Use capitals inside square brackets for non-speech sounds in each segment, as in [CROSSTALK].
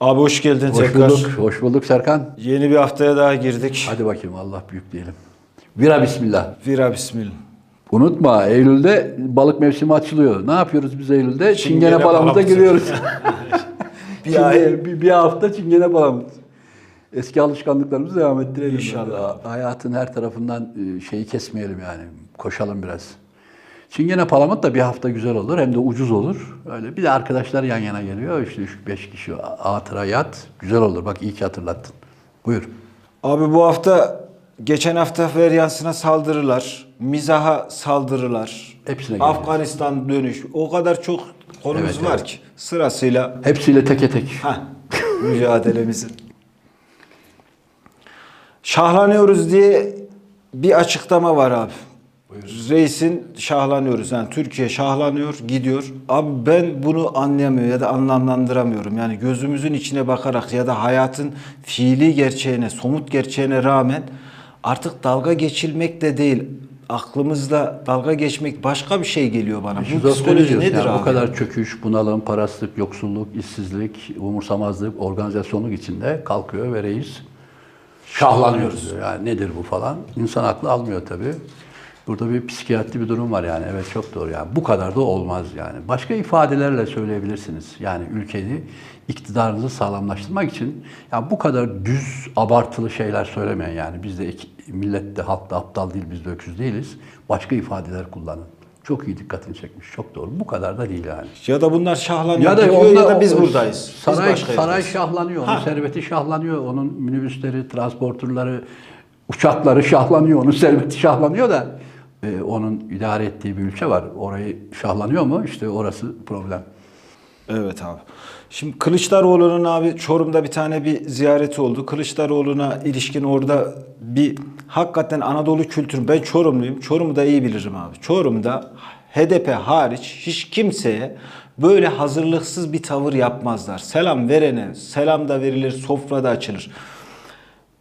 Abi hoş geldin Hoş tekrar. bulduk, hoş bulduk Serkan. Yeni bir haftaya daha girdik. Hadi bakayım Allah büyük diyelim. Vira bismillah. Vira bismillah. Unutma Eylül'de balık mevsimi açılıyor. Ne yapıyoruz biz Eylül'de? Çingene, Çingene balamıza giriyoruz. [LAUGHS] Bir ay. bir, bir hafta çingene balamız. Eski alışkanlıklarımızı devam ettirelim. İnşallah. Hayatın her tarafından e, şeyi kesmeyelim yani. Koşalım biraz. Çingene palamut da bir hafta güzel olur hem de ucuz olur. Öyle bir de arkadaşlar yan yana geliyor. İşte 3-5 kişi hatıra yat. Güzel olur. Bak iyi ki hatırlattın. Buyur. Abi bu hafta geçen hafta Veryans'ına saldırılar, mizaha saldırılar, Hepsine geleceğiz. Afganistan dönüş. O kadar çok konumuz Evet, var evet. ki sırasıyla Hepsiyle teke tek. heh, mücadelemizin. Şahlanıyoruz diye bir açıklama var abi. Reisin şahlanıyoruz. Yani Türkiye şahlanıyor, gidiyor. Abi ben bunu anlayamıyorum ya da anlamlandıramıyorum. Yani gözümüzün içine bakarak ya da hayatın fiili gerçeğine, somut gerçeğine rağmen artık dalga geçilmek de değil. Aklımızda dalga geçmek başka bir şey geliyor bana. Bu psikoloji nedir Yani abi? Bu kadar çöküş, bunalım, parasızlık, yoksulluk, işsizlik, umursamazlık, organizasyonluk içinde kalkıyor ve reis şahlanıyoruz. Yani nedir bu falan. İnsan aklı almıyor tabii. Burada bir psikiyatri bir durum var yani. Evet çok doğru yani. Bu kadar da olmaz yani. Başka ifadelerle söyleyebilirsiniz. Yani ülkeyi iktidarınızı sağlamlaştırmak için yani bu kadar düz, abartılı şeyler söylemeyin yani. Biz de millet de halk da aptal değil, biz de öküz değiliz. Başka ifadeler kullanın. Çok iyi dikkatini çekmiş. Çok doğru. Bu kadar da değil yani. Ya da bunlar şahlanıyor Ya da, gidiyor ya onlar- da biz buradayız. Biz Saray, başka saray şahlanıyor, onun Ha. serveti şahlanıyor, onun minibüsleri, transporterları, uçakları şahlanıyor, onun serveti şahlanıyor da e, onun idare ettiği bir ülke var. Orayı şahlanıyor mu? İşte orası problem. Evet abi. Şimdi Kılıçdaroğlu'nun abi Çorum'da bir tane bir ziyareti oldu. Kılıçdaroğlu'na ilişkin orada bir hakikaten Anadolu kültürü. Ben Çorumluyum. Çorum'u da iyi bilirim abi. Çorum'da HDP hariç hiç kimseye böyle hazırlıksız bir tavır yapmazlar. Selam verene selam da verilir, sofra da açılır.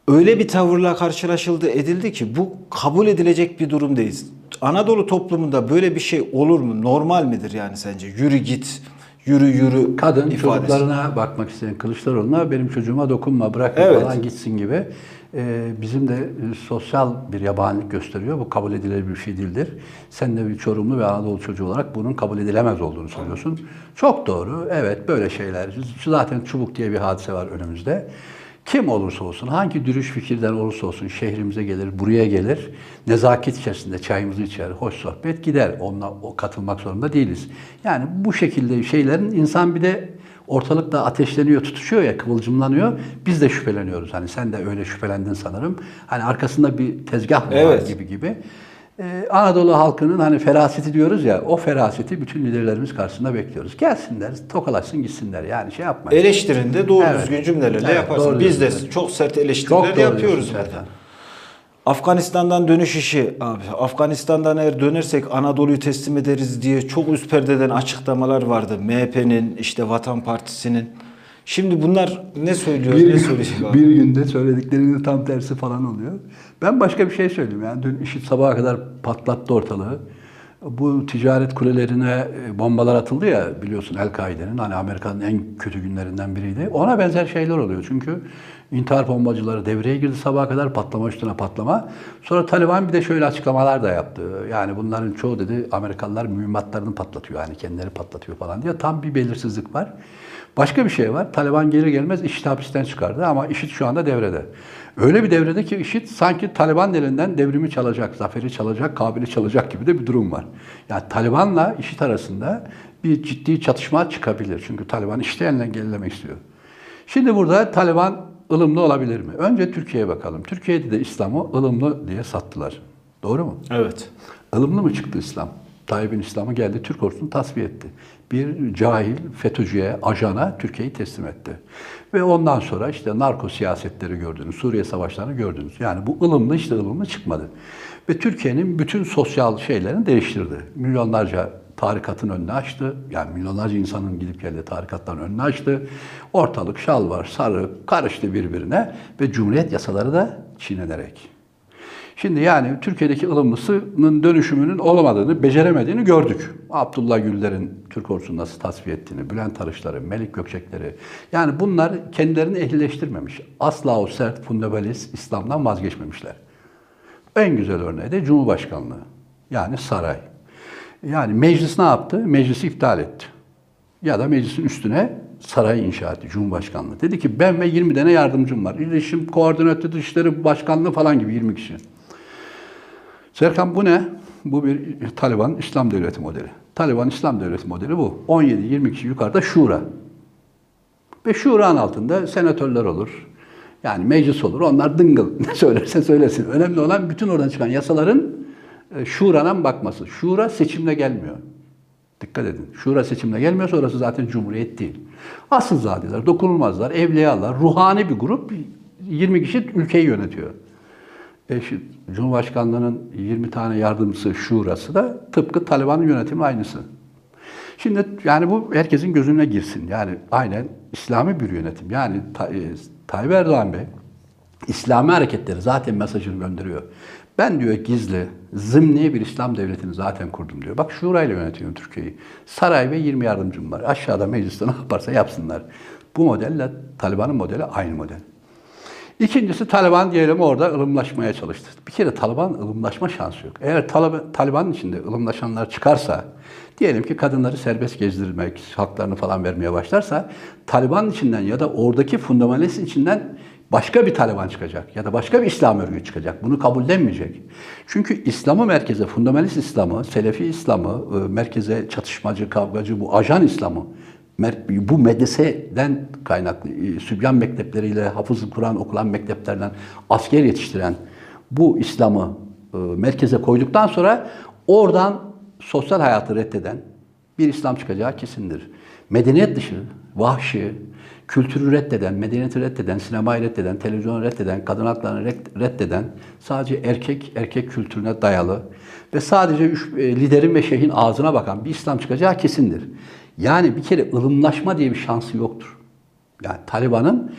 Öyle bir tavırla karşılaşıldı edildi ki bu kabul edilecek bir durum değil. Anadolu toplumunda böyle bir şey olur mu? Normal midir yani sence? Yürü git, yürü yürü Kadın ifadesi. çocuklarına bakmak isteyen Kılıçdaroğlu'na benim çocuğuma dokunma, bırak Evet. falan gitsin gibi. e, bizim de e, sosyal bir yabanilik gösteriyor. Bu kabul edilebilir bir şey değildir. Sen de bir Çorumlu ve Anadolu çocuğu olarak bunun kabul edilemez olduğunu söylüyorsun. Çok doğru. Evet böyle şeyler. Zaten çubuk diye bir hadise var önümüzde. Kim olursa olsun, hangi dürüş fikirden olursa olsun şehrimize gelir, buraya gelir. Nezaket içerisinde çayımızı içer, hoş sohbet gider. Onunla o katılmak zorunda değiliz. Yani bu şekilde şeylerin insan bir de ortalıkta ateşleniyor, tutuşuyor ya, kıvılcımlanıyor. Biz de şüpheleniyoruz. Hani sen de öyle şüphelendin sanırım. Hani arkasında bir tezgah mı var Evet. gibi gibi. Ee, Anadolu halkının hani feraseti diyoruz ya, o feraseti bütün liderlerimiz karşısında bekliyoruz. Gelsinler, tokalaşsın gitsinler. Yani şey yapmayın. Eleştirinde doğru Evet. düzgün cümlelerle Evet, yaparsın. Biz de diyorsun. çok sert Çok eleştiriler doğru yapıyoruz. Serkan. Afganistan'dan dönüş işi abi. Afganistan'dan eğer dönersek Anadolu'yu teslim ederiz diye çok üst perdeden açıklamalar vardı. MHP'nin, işte Vatan Partisi'nin. Şimdi bunlar ne söylüyor, ne söyleyecek abi? bir günde söylediklerinin tam tersi falan oluyor. Ben başka bir şey söyleyeyim. Yani dün IŞİD sabaha kadar patlattı ortalığı. Bu ticaret kulelerine e, bombalar atıldı ya biliyorsun El-Kaide'nin hani Amerika'nın en kötü günlerinden biriydi. Ona benzer şeyler oluyor. Çünkü intihar bombacıları devreye girdi sabaha kadar patlama üstüne patlama. Sonra Taliban bir de şöyle açıklamalar da yaptı. Yani bunların çoğu dedi Amerikalılar mühimmatlarını patlatıyor. Yani kendileri patlatıyor falan diye. Tam bir belirsizlik var. Başka bir şey var. Taliban gelir gelmez IŞİD hapisten çıkardı ama IŞİD şu anda devrede. Öyle bir devrede ki IŞİD sanki Taliban elinden devrimi çalacak, zaferi çalacak, kabili çalacak gibi de bir durum var. Yani Taliban'la IŞİD arasında bir ciddi çatışma çıkabilir. Çünkü Taliban IŞİD'i elinden gerilemek istiyor. Şimdi burada Taliban ılımlı olabilir mi? Önce Türkiye'ye bakalım. Türkiye'de de İslam'ı ılımlı diye sattılar. Doğru mu? Evet. ılımlı mı çıktı İslam? Tayyip'in İslam'ı geldi, Türk ordusunu tasfiye etti. Bir cahil, FETÖ'cüye, ajana Türkiye'yi teslim etti. Ve ondan sonra işte narko siyasetleri gördünüz, Suriye savaşlarını gördünüz. Yani bu ılımlı işte ılımlı çıkmadı. Ve Türkiye'nin bütün sosyal şeylerini değiştirdi. Milyonlarca tarikatın önünü açtı. Yani milyonlarca insanın gidip geldiği tarikatların önünü açtı. Ortalık şal var, sarı, karıştı birbirine ve Cumhuriyet yasaları da çiğnenerek. Şimdi yani Türkiye'deki ılımlısının dönüşümünün olamadığını, beceremediğini gördük. Abdullah Güller'in Türk ordusunu nasıl tasfiye ettiğini, Bülent Arışları, Melik Gökçekleri. Yani bunlar kendilerini ehlileştirmemiş. Asla o sert fundamentalist İslam'dan vazgeçmemişler. En güzel örneği de Cumhurbaşkanlığı. Yani saray. Yani meclis ne yaptı? Meclisi iptal etti. Ya da meclisin üstüne sarayı inşa etti Cumhurbaşkanlığı. Dedi ki ben ve 20 tane yardımcım var. İletişim, koordinatör, dışişleri başkanlığı falan gibi 20 kişi. Serkan bu ne? Bu bir Taliban İslam Devleti modeli. Taliban İslam Devleti modeli bu. 17-20 kişi yukarıda şura. Ve şuranın altında senatörler olur. Yani meclis olur. Onlar dıngıl. [LAUGHS] Ne söylerse söylesin. Önemli olan bütün oradan çıkan yasaların e, şuradan bakması. Şura seçimle gelmiyor. Dikkat edin. Şura seçimle gelmiyorsa orası zaten cumhuriyet değil. Asılzadeler, dokunulmazlar, evliyalar, ruhani bir grup 20 kişi ülkeyi yönetiyor. E şu Cumhurbaşkanlığının 20 tane yardımcısı şurası da tıpkı Taliban'ın yönetimi aynısı. Şimdi yani bu herkesin gözüne girsin. Yani aynen İslami bir yönetim. Yani e, Tayyip Erdoğan Bey İslami hareketleri zaten mesajını gönderiyor. Ben diyor gizli, zımni bir İslam devletini zaten kurdum diyor. Bak şurayla yönetiyorum Türkiye'yi. Saray ve 20 yardımcım var. Aşağıda mecliste ne yaparsa yapsınlar. Bu modelle Taliban'ın modeli aynı model. İkincisi Taliban diyelim orada ılımlaşmaya çalıştı. Bir kere Taliban ılımlaşma şansı yok. Eğer Taliban, Taliban'ın içinde ılımlaşanlar çıkarsa, diyelim ki kadınları serbest gezdirmek, haklarını falan vermeye başlarsa, Taliban içinden ya da oradaki fundamentalist içinden başka bir Taliban çıkacak ya da başka bir İslam örgütü çıkacak. Bunu kabullenmeyecek. Çünkü İslam'ı merkeze, fundamentalist İslam'ı, Selefi İslam'ı, e, merkeze çatışmacı, kavgacı, bu ajan İslam'ı bu medreseden kaynaklı, e, Sübyan mektepleriyle, hafız Kur'an okulan mekteplerden asker yetiştiren bu İslam'ı e, merkeze koyduktan sonra oradan sosyal hayatı reddeden bir İslam çıkacağı kesindir. Medeniyet dışı, vahşi, kültürü reddeden, medeniyeti reddeden, sinemayı reddeden, televizyonu reddeden, kadın haklarını red- reddeden, sadece erkek erkek kültürüne dayalı ve sadece üç, e, liderin ve şeyhin ağzına bakan bir İslam çıkacağı kesindir. Yani bir kere ılımlaşma diye bir şansı yoktur. Yani Taliban'ın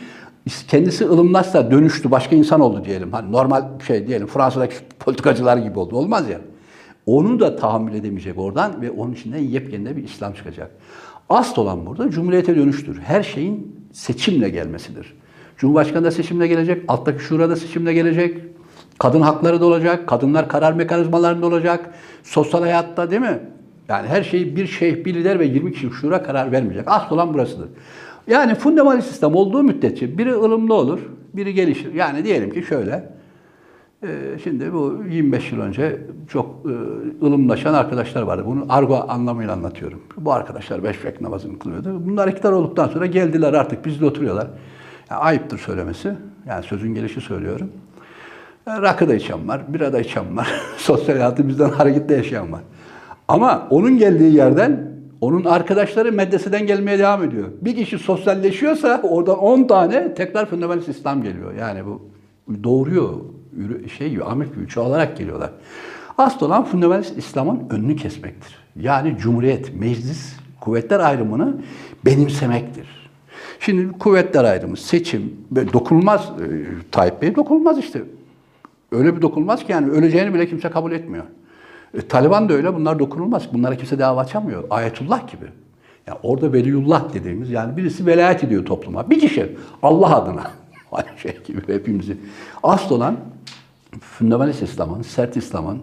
kendisi ılımlaşsa dönüştü, başka insan oldu diyelim. Hani normal şey diyelim Fransa'daki politikacılar gibi oldu. Olmaz ya. Onu da tahammül edemeyecek oradan ve onun içinden yepyeni bir İslam çıkacak. Asıl olan burada cumhuriyete dönüştür. Her şeyin seçimle gelmesidir. Cumhurbaşkanı da seçimle gelecek, alttaki şura da seçimle gelecek. Kadın hakları da olacak, kadınlar karar mekanizmalarında olacak. Sosyal hayatta değil mi? Yani her şey bir şeyh, bir lider ve 20 kişi şura karar vermeyecek. Asıl olan burasıdır. Yani fundamentalist sistem olduğu müddetçe biri ılımlı olur, biri gelişir. Yani diyelim ki şöyle, e, şimdi bu 25 yıl önce çok e, ılımlaşan arkadaşlar vardı. Bunu argo anlamıyla anlatıyorum. Bu arkadaşlar beş vakit namazını kılıyordu. Bunlar iktidar olduktan sonra geldiler artık bizde oturuyorlar. Yani ayıptır söylemesi. Yani sözün gelişi söylüyorum. E, Rakı da içen var, bira da içen var. [LAUGHS] Sosyal hayatı bizden hareketle yaşayan var. Ama onun geldiği yerden onun arkadaşları medreseden gelmeye devam ediyor. Bir kişi sosyalleşiyorsa oradan 10 tane tekrar fundamentalist İslam geliyor. Yani bu doğuruyor, şey gibi, amir gibi çoğalarak geliyorlar. Asıl olan fundamentalist İslam'ın önünü kesmektir. Yani cumhuriyet, meclis, kuvvetler ayrımını benimsemektir. Şimdi kuvvetler ayrımı, seçim, dokunulmaz, e, Tayyip Bey dokunulmaz işte. Öyle bir dokunulmaz ki yani öleceğini bile kimse kabul etmiyor. E, Taliban da öyle, bunlar dokunulmaz. Bunlara kimse dava açamıyor. Ayetullah gibi. Yani orada veliyullah dediğimiz yani birisi velayet ediyor topluma. Bir kişi Allah adına. [LAUGHS] Aynı şey gibi hepimizi. Asıl olan fundamentalist İslam'ın, sert İslam'ın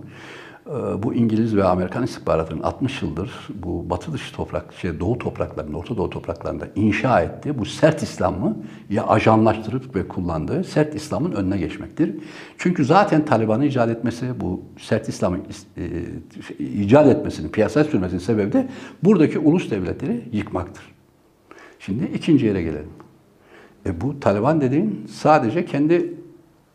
bu İngiliz ve Amerikan istihbaratının 60 yıldır bu batı dışı toprak, şey doğu topraklarında, Orta Doğu topraklarında inşa ettiği bu sert İslam'ı ya ajanlaştırıp ve kullandığı sert İslam'ın önüne geçmektir. Çünkü zaten Taliban'ı icat etmesi, bu sert İslam'ı e, icat etmesinin, piyasaya sürmesinin sebebi de buradaki ulus devletleri yıkmaktır. Şimdi ikinci yere gelelim. E bu Taliban dediğin sadece kendi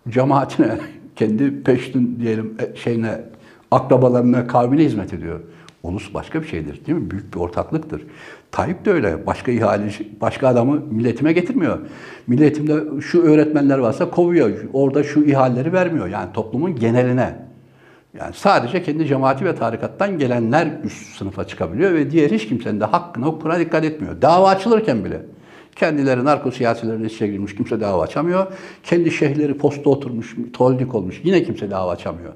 cemaatine, [LAUGHS] kendi peştün diyelim e, şeyine, akrabalarına, kavmine hizmet ediyor. Ulus başka bir şeydir değil mi? Büyük bir ortaklıktır. Tayyip de öyle. Başka ihale, başka adamı milletime getirmiyor. Milletimde şu öğretmenler varsa kovuyor. Orada şu ihaleleri vermiyor. Yani toplumun geneline. Yani sadece kendi cemaati ve tarikattan gelenler üst sınıfa çıkabiliyor ve diğer hiç kimsenin de hakkına, hukukuna dikkat etmiyor. Dava açılırken bile Kendileri narko siyasilerine içine girmiş, kimse dava açamıyor. Kendi şeyhleri posta oturmuş, toldik olmuş, yine kimse dava açamıyor.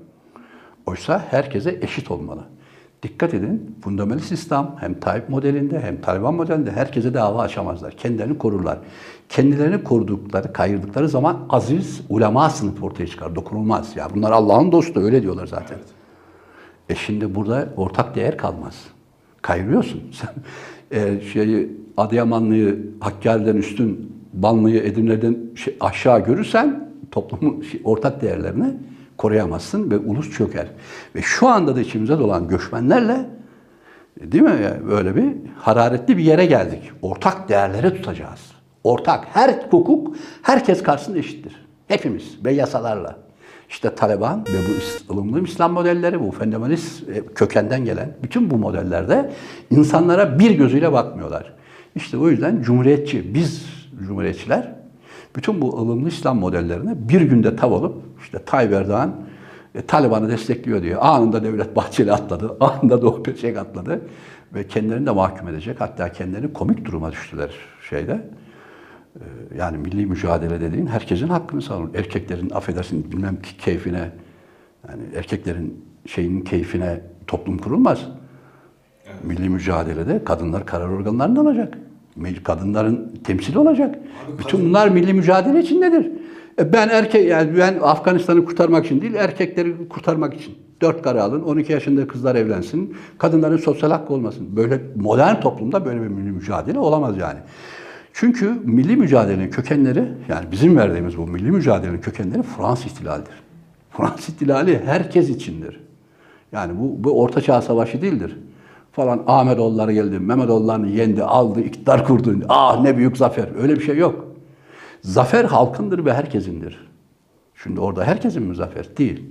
Oysa herkese eşit olmalı. Dikkat edin, fundamentalist İslam hem Tayyip modelinde hem Taliban modelinde herkese dava açamazlar. Kendilerini korurlar. Kendilerini korudukları, kayırdıkları zaman aziz ulema sınıfı ortaya çıkar. Dokunulmaz. Ya bunlar Allah'ın dostu öyle diyorlar zaten. E şimdi burada ortak değer kalmaz. Kayırıyorsun. [LAUGHS] Sen e, şeyi Adıyamanlı'yı Hakkari'den üstün, Banlı'yı Edirne'den şey, aşağı görürsen toplumun şey, ortak değerlerini koruyamazsın ve ulus çöker. Ve şu anda da içimizde dolan göçmenlerle değil mi böyle bir hararetli bir yere geldik. Ortak değerleri tutacağız. Ortak her hukuk herkes karşısında eşittir. Hepimiz ve yasalarla. İşte Taliban ve bu ılımlı İslam modelleri, bu fundamentalist e, kökenden gelen bütün bu modellerde insanlara bir gözüyle bakmıyorlar. İşte o yüzden cumhuriyetçi, biz cumhuriyetçiler bütün bu ılımlı İslam modellerine bir günde tav olup işte Tayyip Erdoğan e, Taliban'ı destekliyor diyor. Anında Devlet Bahçeli atladı, [LAUGHS] anında Doğu Perinçek atladı ve kendilerini de mahkum edecek. Hatta kendilerini komik duruma düştüler şeyde. Ee, Yani milli mücadele dediğin herkesin hakkını savunur. Erkeklerin affedersin bilmem ki keyfine yani erkeklerin şeyinin keyfine toplum kurulmaz. Milli mücadelede kadınlar karar organlarında olacak. Kadınların temsili olacak. Bütün bunlar milli mücadele içindedir. E Ben erkek yani ben Afganistan'ı kurtarmak için değil, erkekleri kurtarmak için. Dört karı alın, 12 yaşında kızlar evlensin, kadınların sosyal hakkı olmasın. Böyle modern toplumda böyle bir milli mücadele olamaz yani. Çünkü milli mücadelenin kökenleri, yani bizim verdiğimiz bu milli mücadelenin kökenleri Fransız ihtilalidir. Fransız ihtilali herkes içindir. Yani bu, bu Orta Çağ Savaşı değildir. Falan Ahmetoğulları geldi, Mehmetoğullarını yendi, aldı, iktidar kurdu. Ah ne büyük zafer. Öyle bir şey yok. Zafer halkındır ve herkesindir. Şimdi orada herkesin mi zafer? Değil.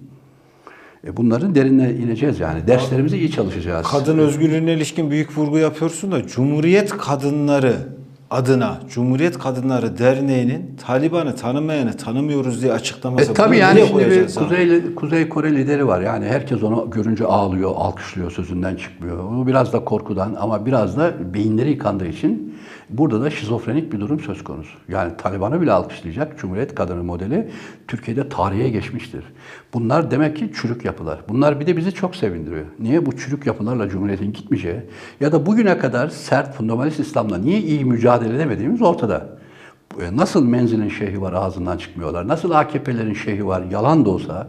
E bunların derinine ineceğiz yani. Derslerimizi iyi çalışacağız. Kadın özgürlüğüne ilişkin büyük vurgu yapıyorsun da Cumhuriyet Kadınları adına Cumhuriyet Kadınları Derneği'nin Taliban'ı tanımayanı tanımıyoruz diye açıklaması. E tabii yani şimdi bir? Kuzey, Kuzey Kore lideri var. Yani herkes onu görünce ağlıyor, alkışlıyor, sözünden çıkmıyor. Bu biraz da korkudan ama biraz da beyinleri yıkandığı için burada da şizofrenik bir durum söz konusu. Yani Taliban'ı bile alkışlayacak Cumhuriyet Kadını modeli Türkiye'de tarihe geçmiştir. Bunlar demek ki çürük yapılar. Bunlar bir de bizi çok sevindiriyor. Niye bu çürük yapılarla Cumhuriyet'in gitmeyeceği ya da bugüne kadar sert fundamentalist İslam'la niye iyi mücadele edemediğimiz ortada. E, Nasıl menzilin şeyhi var ağzından çıkmıyorlar. Nasıl AKP'lerin şeyhi var yalan da olsa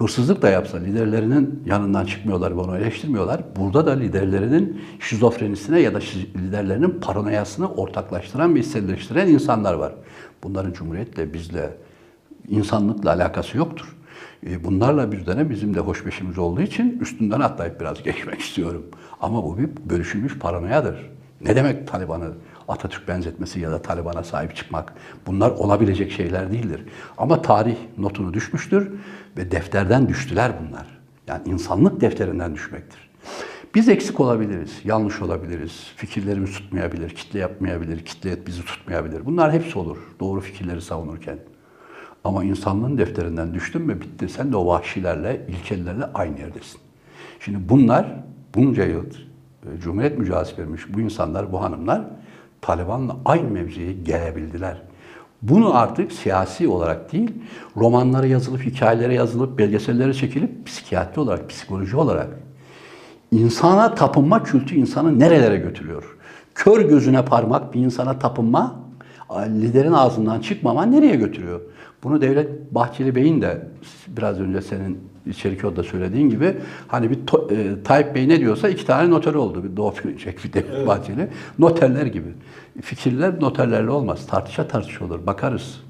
hırsızlık da yapsa liderlerinin yanından çıkmıyorlar ve onu eleştirmiyorlar. Burada da liderlerinin şizofrenisine ya da liderlerinin paranoyasını ortaklaştıran ve hisselleştiren insanlar var. Bunların cumhuriyetle bizle insanlıkla alakası yoktur. E, Bunlarla bir tane bizim de hoşbeşimiz olduğu için üstünden atlayıp biraz [LAUGHS] geçmek istiyorum. Ama bu bir bölüşülmüş paranoyadır. Ne demek Taliban'ı Atatürk benzetmesi ya da Taliban'a sahip çıkmak? Bunlar olabilecek şeyler değildir. Ama tarih notunu düşmüştür ve defterden düştüler bunlar. Yani insanlık defterinden düşmektir. Biz eksik olabiliriz, yanlış olabiliriz, fikirlerimiz tutmayabilir, kitle yapmayabilir, kitle bizi tutmayabilir. Bunlar hepsi olur doğru fikirleri savunurken. Ama insanlığın defterinden düştün mü bitti. Sen de o vahşilerle, ilkellerle aynı yerdesin. Şimdi bunlar bunca yıl e, Cumhuriyet mücadelesi vermiş bu insanlar, bu hanımlar Taliban'la aynı mevziye gelebildiler. Bunu artık siyasi olarak değil, romanları yazılıp, hikayeleri yazılıp, belgeselleri çekilip, psikiyatri olarak, psikoloji olarak insana tapınma kültü insanı nerelere götürüyor? Kör gözüne parmak bir insana tapınma, liderin ağzından çıkmama nereye götürüyor? Bunu Devlet Bahçeli Bey'in de biraz önce senin içerik odada söylediğin gibi hani bir to, e, Tayyip Bey ne diyorsa iki tane noter oldu. Bir Doğu Perinçek, bir Devlet Bahçeli. Noterler gibi. Fikirler noterlerle olmaz. Tartışa tartışa olur. Bakarız.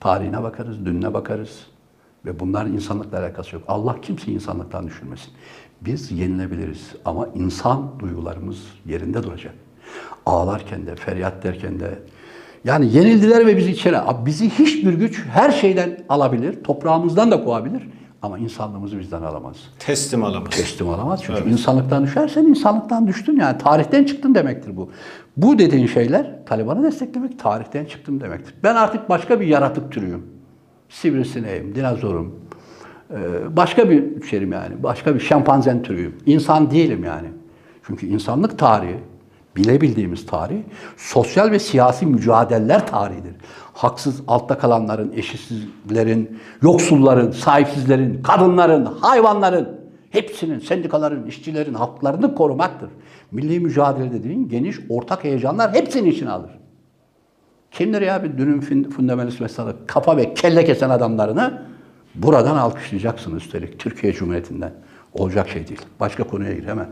Tarihine bakarız, dününe bakarız. Ve bunların insanlıkla alakası yok. Allah kimseyi insanlıktan düşürmesin. Biz yenilebiliriz ama insan duygularımız yerinde duracak. Ağlarken de, feryat derken de. Yani yenildiler ve bizi içeri. Bizi hiçbir güç her şeyden alabilir, toprağımızdan da kovabilir ama insanlığımızı bizden alamaz. Teslim alamaz. Teslim alamaz çünkü insanlıktan düşersen insanlıktan düştün yani tarihten çıktın demektir bu. Bu dediğin şeyler Taliban'ı desteklemek tarihten çıktım demektir. Ben artık başka bir yaratık türüyüm. Sivrisineğim, dinozorum. Ee, Başka bir şeyim yani. Başka bir şempanzen türüyüm. İnsan değilim yani. Çünkü insanlık tarihi bilebildiğimiz tarih sosyal ve siyasi mücadeleler tarihidir. Haksız altta kalanların, eşitsizlerin, yoksulların, sahipsizlerin, kadınların, hayvanların hepsinin, sendikaların, işçilerin haklarını korumaktır. Milli mücadele dediğin geniş ortak heyecanlar hepsini içine alır. Kimdir ya bir dünün fundamentalist mesela kafa ve kelle kesen adamlarını buradan alkışlayacaksın üstelik Türkiye Cumhuriyeti'nden. Olacak şey değil. Başka konuya gir hemen.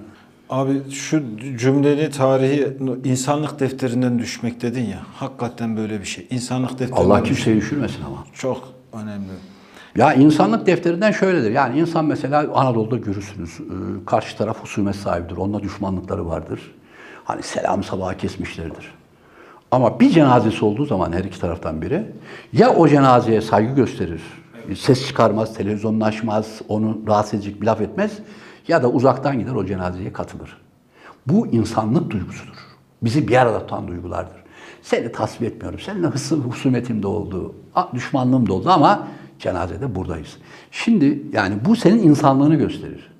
Abi şu cümleni tarihi insanlık defterinden düşmek dedin ya. Hakikaten böyle bir şey. İnsanlık defterinden Allah kimseyi düşürmesin ama. çok önemli. Ya insanlık defterinden şöyledir. Yani insan mesela Anadolu'da görürsünüz. e, Karşı taraf husumet sahibidir. Onunla düşmanlıkları vardır. Hani selam sabahı kesmişlerdir. Ama bir cenazesi olduğu zaman her iki taraftan biri ya o cenazeye saygı gösterir, ses çıkarmaz, televizyonunu açmaz, onu rahatsız edecek bir laf etmez ya da uzaktan gider o cenazeye katılır. Bu insanlık duygusudur. Bizi bir arada tutan duygulardır. Seni tasvip etmiyorum. Seninle hısı, husumetim de oldu, düşmanlığım da oldu ama cenazede buradayız. Şimdi yani bu senin insanlığını gösterir.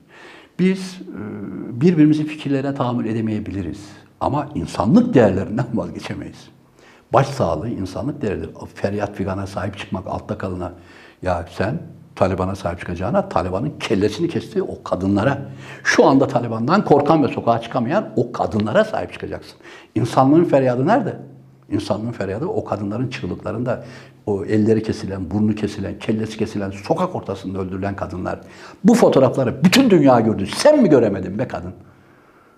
Biz e, birbirimizin fikirlerine tahammül edemeyebiliriz. Ama insanlık değerlerinden [LAUGHS] vazgeçemeyiz. Baş sağlığı insanlık değeridir. Feryat figana sahip çıkmak, altta kalına. Ya sen Taliban'a sahip çıkacağına Taliban'ın kellesini kestiği o kadınlara, şu anda Taliban'dan korkan ve sokağa çıkamayan o kadınlara sahip çıkacaksın. İnsanlığın feryadı nerede? İnsanlığın feryadı o kadınların çığlıklarında, o elleri kesilen, burnu kesilen, kellesi kesilen, sokak ortasında öldürülen kadınlar. Bu fotoğrafları bütün dünya gördü. Sen mi göremedin be kadın?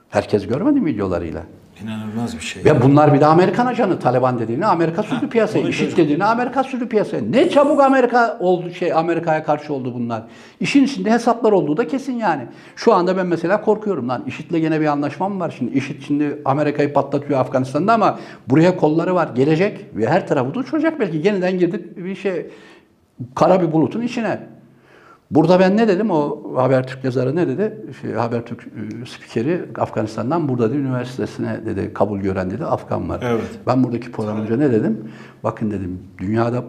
Herkes görmedi mi videolarıyla? İnanılmaz bir şey. Ve bunlar bir de Amerikan ajanı Taliban dediğini Amerika sürdü piyasaya. onu IŞİD dediğini Amerika sürdü piyasaya. Ne çabuk Amerika oldu şey Amerika'ya karşı oldu bunlar. İşin içinde hesaplar olduğu da kesin yani. Şu anda ben mesela korkuyorum lan. IŞİD'le yine bir anlaşmam var şimdi. IŞİD şimdi Amerika'yı patlatıyor Afganistan'da ama buraya kolları var. Gelecek ve her tarafı da uçuracak belki. Yeniden girdik bir şey kara bir bulutun içine. Burada ben ne dedim? O Habertürk yazarı ne dedi? Şey, Habertürk e, spikeri Afganistan'dan burada dedi, üniversitesine dedi kabul gören dedi Afgan var. Evet. Ben buradaki program önce ne dedim? Bakın dedim dünyada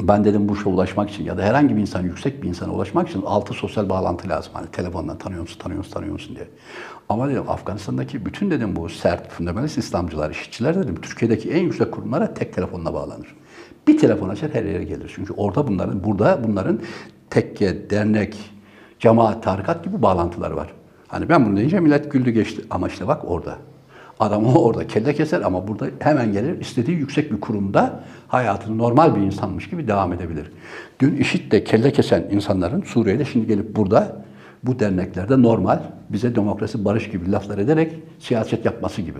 ben dedim bu işe ulaşmak için ya da herhangi bir insan yüksek bir insana ulaşmak için altı sosyal bağlantı lazım. Hani telefondan tanıyor musun, tanıyor musun, tanıyor musun diye. Ama dedim Afganistan'daki bütün dedim bu sert fundamentalist İslamcılar, işçiler dedim Türkiye'deki en yüksek kurumlara tek telefonla bağlanır. Bir telefon açar her yere gelir. Çünkü orada bunların, burada bunların tekke, dernek, cemaat, tarikat gibi bağlantıları var. Hani ben bunu deyince millet güldü geçti. Ama işte bak orada. Adam o [LAUGHS] orada kelle keser ama burada hemen gelir istediği yüksek bir kurumda hayatını normal bir insanmış gibi devam edebilir. Dün IŞİD'de kelle kesen insanların Suriye'de şimdi gelip burada bu derneklerde normal bize demokrasi barış gibi laflar ederek siyaset yapması gibi.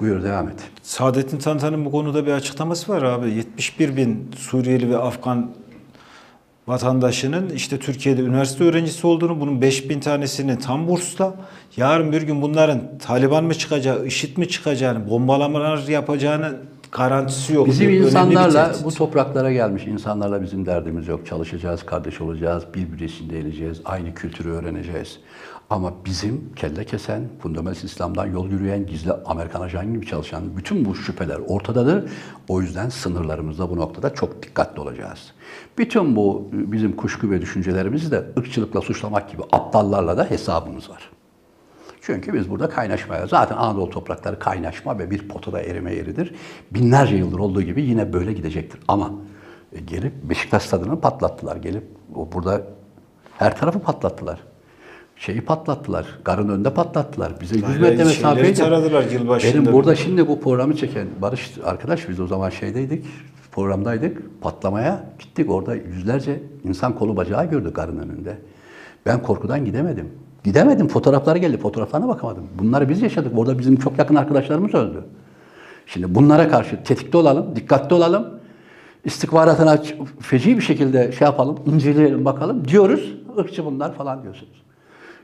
Buyur devam et. Saadettin Tantan'ın bu konuda bir açıklaması var abi. 71 bin Suriyeli ve Afgan vatandaşının işte Türkiye'de üniversite öğrencisi olduğunu, bunun 5 bin tanesinin tam bursla, yarın bir gün bunların Taliban mı çıkacağı, IŞİD mi çıkacağını, bombalamalar yapacağını garantisi yok. Bizim Önemli insanlarla, bu topraklara gelmiş insanlarla bizim derdimiz yok. Çalışacağız, kardeş olacağız, birbiri içinde eğileceğiz, aynı kültürü öğreneceğiz. Ama bizim kelle kesen, fundamentalist İslam'dan yol yürüyen, gizli Amerikan ajanı gibi çalışan bütün bu şüpheler ortadadır. O yüzden sınırlarımızda bu noktada çok dikkatli olacağız. Bütün bu bizim kuşku ve düşüncelerimizi de ırkçılıkla suçlamak gibi aptallarla da hesabımız var. Çünkü biz burada kaynaşmaya, zaten Anadolu toprakları kaynaşma ve bir potada erime yeridir. Binlerce yıldır olduğu gibi yine böyle gidecektir. Ama e, gelip Beşiktaş stadını patlattılar. Gelip burada her tarafı patlattılar. Şeyi patlattılar. Garın önünde patlattılar. Bize 100 Hayır, metre mesafeydi. Benim burada şimdi bu programı çeken Barış arkadaş biz o zaman şeydeydik. Programdaydık. Patlamaya gittik. Orada yüzlerce insan kolu bacağı gördük garın önünde. Ben korkudan gidemedim. Gidemedim. Fotoğrafları geldi. Fotoğraflarına bakamadım. Bunları biz yaşadık. Orada bizim çok yakın arkadaşlarımız öldü. Şimdi bunlara karşı tetikte olalım, dikkatli olalım. İstihbaratına ç- feci bir şekilde şey yapalım, inceleyelim bakalım diyoruz. Irkçı bunlar falan diyorsunuz.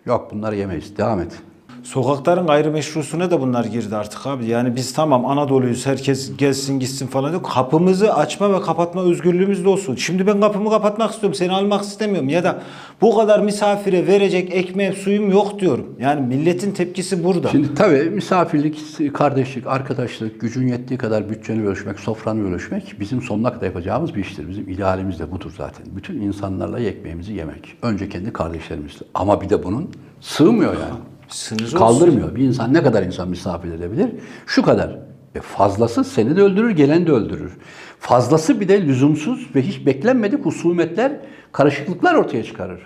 Yok bunları yemeyiz. Devam et. Sokakların gayrimeşrusuna da bunlar girdi artık abi. Yani biz tamam Anadolu'yuz herkes gelsin gitsin falan yok. Kapımızı açma ve kapatma özgürlüğümüz de olsun. Şimdi ben kapımı kapatmak istiyorum seni almak istemiyorum ya da bu kadar misafire verecek ekmeğim suyum yok diyorum. Yani milletin tepkisi burada. Şimdi tabii misafirlik, kardeşlik, arkadaşlık, gücün yettiği kadar bütçeni bölüşmek, sofranı bölüşmek bizim sonuna kadar yapacağımız bir iştir. Bizim idealimiz de budur zaten. Bütün insanlarla ekmeğimizi yemek. Önce kendi kardeşlerimizle. Ama bir de bunun sığmıyor yani. Sınırı olsun. Kaldırmıyor. Bir insan ne kadar insan misafir edebilir? Şu kadar. E fazlası seni de öldürür, geleni de öldürür. Fazlası bir de lüzumsuz ve hiç beklenmedik husumetler, karışıklıklar ortaya çıkarır.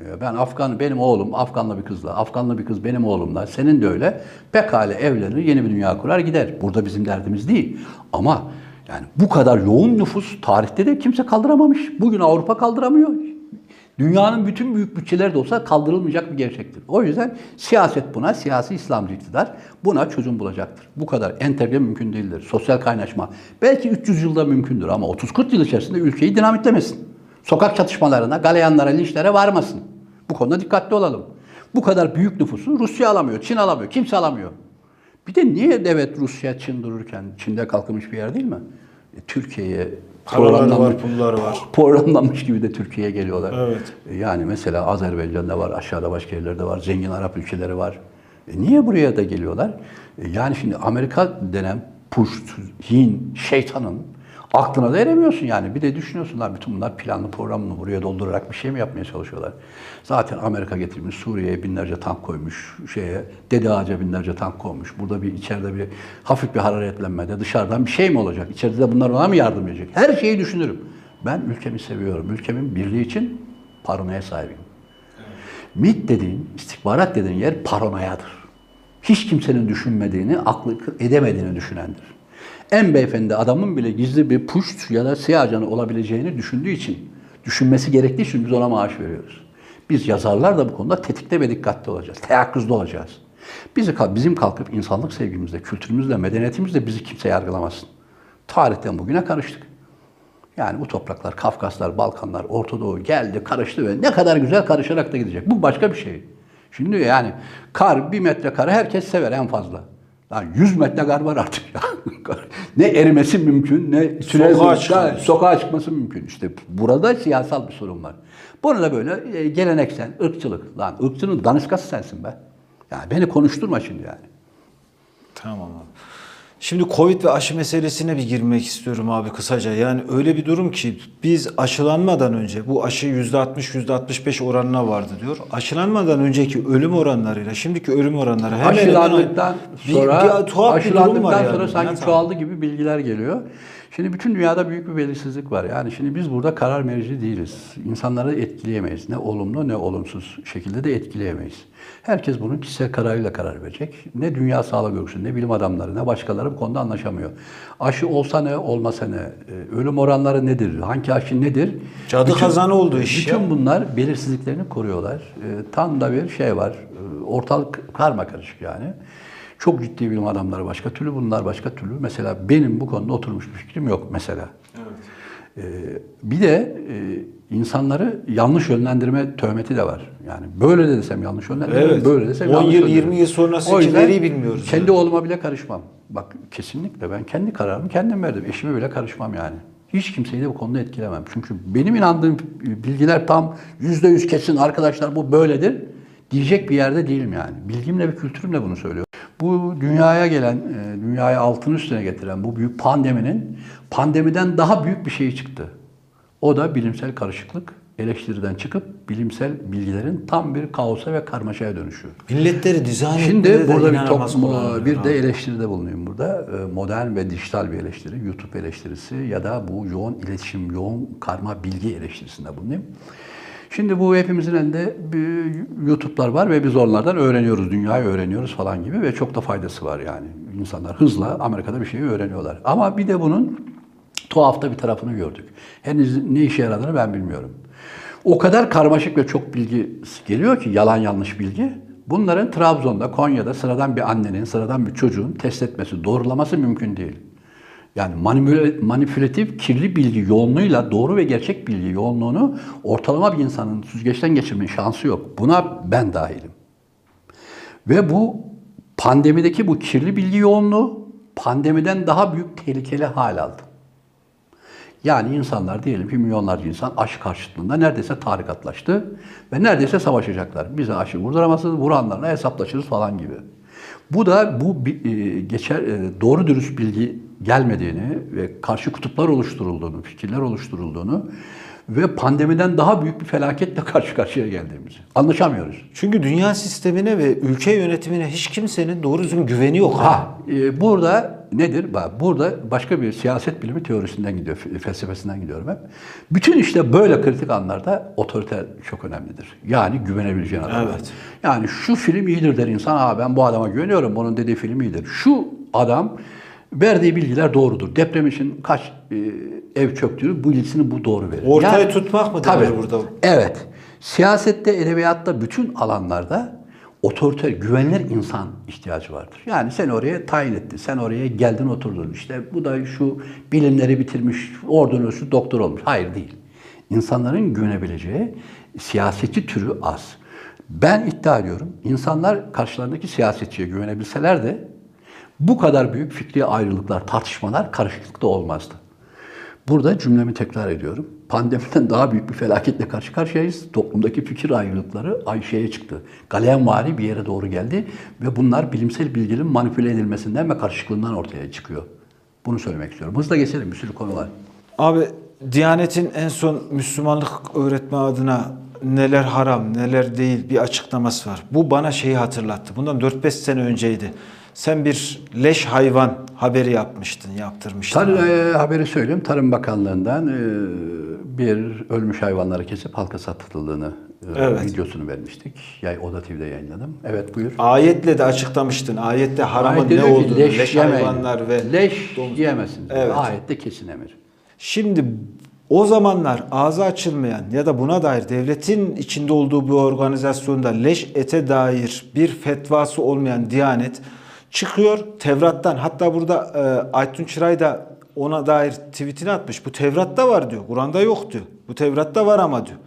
E, Ben Afgan, benim oğlum Afganlı bir kızla, Afganlı bir kız benim oğlumla, senin de öyle. Pekala evlenir, yeni bir dünya kurar gider. Burada bizim derdimiz değil. Ama yani bu kadar yoğun nüfus tarihte de kimse kaldıramamış. Bugün Avrupa kaldıramıyor. Dünyanın bütün büyük bütçeleri de olsa kaldırılmayacak bir gerçektir. O yüzden siyaset buna, siyasi İslamcı iktidar buna çözüm bulacaktır. Bu kadar entegre mümkün değildir. Sosyal kaynaşma belki 300 yılda mümkündür ama 30-40 yıl içerisinde ülkeyi dinamitlemesin. Sokak çatışmalarına, galeyanlara, linçlere varmasın. Bu konuda dikkatli olalım. Bu kadar büyük nüfusu Rusya alamıyor, Çin alamıyor, kimse alamıyor. Bir de niye evet Rusya, Çin dururken Çin'de kalkınmış bir yer değil mi? E, Türkiye'ye Paraları var, pulları var. programlanmış gibi de Türkiye'ye geliyorlar. Evet. Yani mesela Azerbaycan'da var, aşağıda başka yerlerde var, zengin Arap ülkeleri var. E niye buraya da geliyorlar? E yani şimdi Amerika denen puşt, hin, şeytanın aklına da eremiyorsun yani. Bir de düşünüyorsun lan bütün bunlar planlı programlı buraya doldurarak bir şey mi yapmaya çalışıyorlar? Zaten Amerika getirmiş Suriye'ye binlerce tank koymuş, şeye Dede Ağaca binlerce tank koymuş. Burada bir içeride bir hafif bir hararetlenmede dışarıdan bir şey mi olacak? İçeride de bunlar ona mı yardım edecek? Her şeyi düşünürüm. Ben ülkemi seviyorum. Ülkemin birliği için paranoya sahibiyim. MİT dediğin, istihbarat dediğin yer paranoyadır. Hiç kimsenin düşünmediğini, aklı edemediğini düşünendir. En beyefendi adamın bile gizli bir puşt ya da siyah ajanı olabileceğini düşündüğü için, düşünmesi gerektiği için biz ona maaş veriyoruz. Biz yazarlar da bu konuda tetikte ve dikkatli olacağız. Teyakkuzda olacağız. Bizi, bizim kalkıp insanlık sevgimizle, kültürümüzle, medeniyetimizle bizi kimse yargılamasın. Tarihten bugüne karıştık. Yani bu topraklar, Kafkaslar, Balkanlar, Orta Doğu geldi, karıştı ve ne kadar güzel karışarak da gidecek. Bu başka bir şey. Şimdi yani kar, bir metre karı herkes sever en fazla. Lan 100 metre kar var artık ya. [LAUGHS] ne erimesi mümkün, ne tünel Sokağa çıkması. sokağa çıkması mümkün. İşte burada siyasal bir sorun var. Bunu da böyle e, geleneksel, ırkçılık. Lan ırkçının danışkası sensin be. Yani beni konuşturma şimdi yani. Tamam abi. Şimdi Covid ve aşı meselesine bir girmek istiyorum abi kısaca. Yani öyle bir durum ki biz aşılanmadan önce bu aşı %60 %65 oranına vardı diyor. Aşılanmadan önceki ölüm oranlarıyla şimdiki ölüm oranları hemen hemen aşılandıktan bir, sonra bir tuhaf bir durum var aşılandıktan yani. sonra sanki abi. çoğaldı gibi bilgiler geliyor. Şimdi bütün dünyada büyük bir belirsizlik var. Yani şimdi biz burada karar merci değiliz. İnsanları etkileyemeyiz. Ne olumlu ne olumsuz şekilde de etkileyemeyiz. Herkes bunun kişisel kararıyla karar verecek. Ne dünya sağlık örgütü, ne bilim adamları, ne başkaları bu konuda anlaşamıyor. Aşı olsa ne, olmasa ne, e, ölüm oranları nedir, hangi aşı nedir? Cadı kazanı oldu iş Bütün ya. bunlar belirsizliklerini koruyorlar. E, tam da bir şey var. E, ortalık karma karışık yani. Çok ciddi bilim adamları başka türlü, bunlar başka türlü. Mesela benim bu konuda oturmuş bir fikrim yok mesela. E, bir de e, insanları yanlış yönlendirme töhmeti de var. Yani böyle de desem yanlış yönlendirme, Evet. böyle desem 10 yanlış yıl, yönlendirme. 20 yıl sonrası nereyi bilmiyoruz Kendi yani. oğluma bile karışmam. Bak kesinlikle ben kendi kararımı kendim verdim. Eşime bile karışmam yani. Hiç kimseyi de bu konuda etkilemem. Çünkü benim inandığım bilgiler tam yüzde yüz kesin arkadaşlar bu böyledir diyecek bir yerde değilim yani. Bilgimle ve kültürümle bunu söylüyorum. Bu dünyaya gelen, e, dünyayı altın üstüne getiren bu büyük pandeminin pandemiden daha büyük bir şey çıktı. O da bilimsel karışıklık, eleştiriden çıkıp bilimsel bilgilerin tam bir kaosa ve karmaşaya dönüşüyor. Milletleri dizayn Şimdi burada bir toplum, bir de eleştiride bulunayım burada. Ee, Modern ve dijital bir eleştiri, YouTube eleştirisi ya da bu yoğun iletişim, yoğun karma bilgi eleştirisinde bulunayım. Şimdi bu hepimizin elinde YouTube'lar var ve biz onlardan öğreniyoruz, dünyayı öğreniyoruz falan gibi ve çok da faydası var yani. İnsanlar hızla Amerika'da bir şeyi öğreniyorlar. Ama bir de bunun tuhafta bir tarafını gördük. Henüz ne işe yaradığını ben bilmiyorum. O kadar karmaşık ve çok bilgi geliyor ki yalan yanlış bilgi. Bunların Trabzon'da, Konya'da sıradan bir annenin, sıradan bir çocuğun test etmesi, doğrulaması mümkün değil. Yani manipülatif, kirli bilgi yoğunluğuyla doğru ve gerçek bilgi yoğunluğunu ortalama bir insanın süzgeçten geçirme şansı yok. Buna ben dahilim. Ve bu pandemideki bu kirli bilgi yoğunluğu pandemiden daha büyük tehlikeli hal aldı. Yani insanlar diyelim ki milyonlarca insan aşı karşıtlığında neredeyse tarikatlaştı ve neredeyse savaşacaklar. Bize aşı vurduramazsınız, vuranlarla hesaplaşırız falan gibi. Bu da bu e, geçer e, doğru dürüst bilgi gelmediğini ve karşı kutuplar oluşturulduğunu, fikirler oluşturulduğunu ve pandemiden daha büyük bir felaketle [LAUGHS] karşı karşıya geldiğimizi. Anlaşamıyoruz. Çünkü dünya sistemine ve ülke yönetimine hiç kimsenin doğru düzgün güveni yok. Ha, e, burada nedir? Burada başka bir siyaset bilimi teorisinden gidiyor, fe- felsefesinden gidiyorum hep. Bütün işte böyle kritik anlarda otoriter çok önemlidir. Yani güvenebileceğin adam. Evet. Yani şu film iyidir der insan. Aa ben bu adama güveniyorum. Bunun dediği film iyidir. Şu adam verdiği bilgiler doğrudur. Deprem için kaç e, ev çöktüğü bu bilgisini bu doğru verir. Ortaya tutmak mı Tabii. burada? Evet. Siyasette, edebiyatta bütün alanlarda otoriter, güvenilir insan ihtiyacı vardır. Yani sen oraya tayin ettin, sen oraya geldin oturdun. İşte bu da şu bilimleri bitirmiş, ordonörsü doktor olmuş. Hayır değil. İnsanların güvenebileceği siyasetçi türü az. Ben iddia ediyorum, insanlar karşılarındaki siyasetçiye güvenebilseler de bu kadar büyük fikri ayrılıklar, tartışmalar, karışıklık da olmazdı. Burada cümlemi tekrar ediyorum. Pandemiden daha büyük bir felaketle karşı karşıyayız. Toplumdaki fikir ayrılıkları Ayşe'ye çıktı. Galenvari bir yere doğru geldi ve bunlar bilimsel bilginin manipüle edilmesinden ve karışıklığından ortaya çıkıyor. Bunu söylemek istiyorum. Hızla geçelim bir sürü konu var. Abi Diyanet'in en son Müslümanlık öğretme adına neler haram, neler değil bir açıklaması var. Bu bana şeyi hatırlattı. Bundan 4-5 sene önceydi. Sen bir leş hayvan haberi yapmıştın, yaptırmıştın. Tar e, haberi söyleyeyim. Tarım Bakanlığı'ndan e, bir ölmüş hayvanları kesip halka satıldığını e, Evet. videosunu vermiştik. Yay Oda TV'de yayınladım. Evet buyur. Ayetle de açıklamıştın. Ayette haramın Ayette ne olduğunu, leş, yemeyin. hayvanlar ve leş yiyemezsiniz. Evet. Ayette kesin emir. Şimdi o zamanlar ağzı açılmayan ya da buna dair devletin içinde olduğu bir organizasyonda leş ete dair bir fetvası olmayan Diyanet çıkıyor Tevrat'tan hatta burada e, Aytun Çıray da ona dair tweetini atmış. Bu Tevrat'ta var diyor. Kur'an'da yok diyor. Bu Tevrat'ta var ama diyor.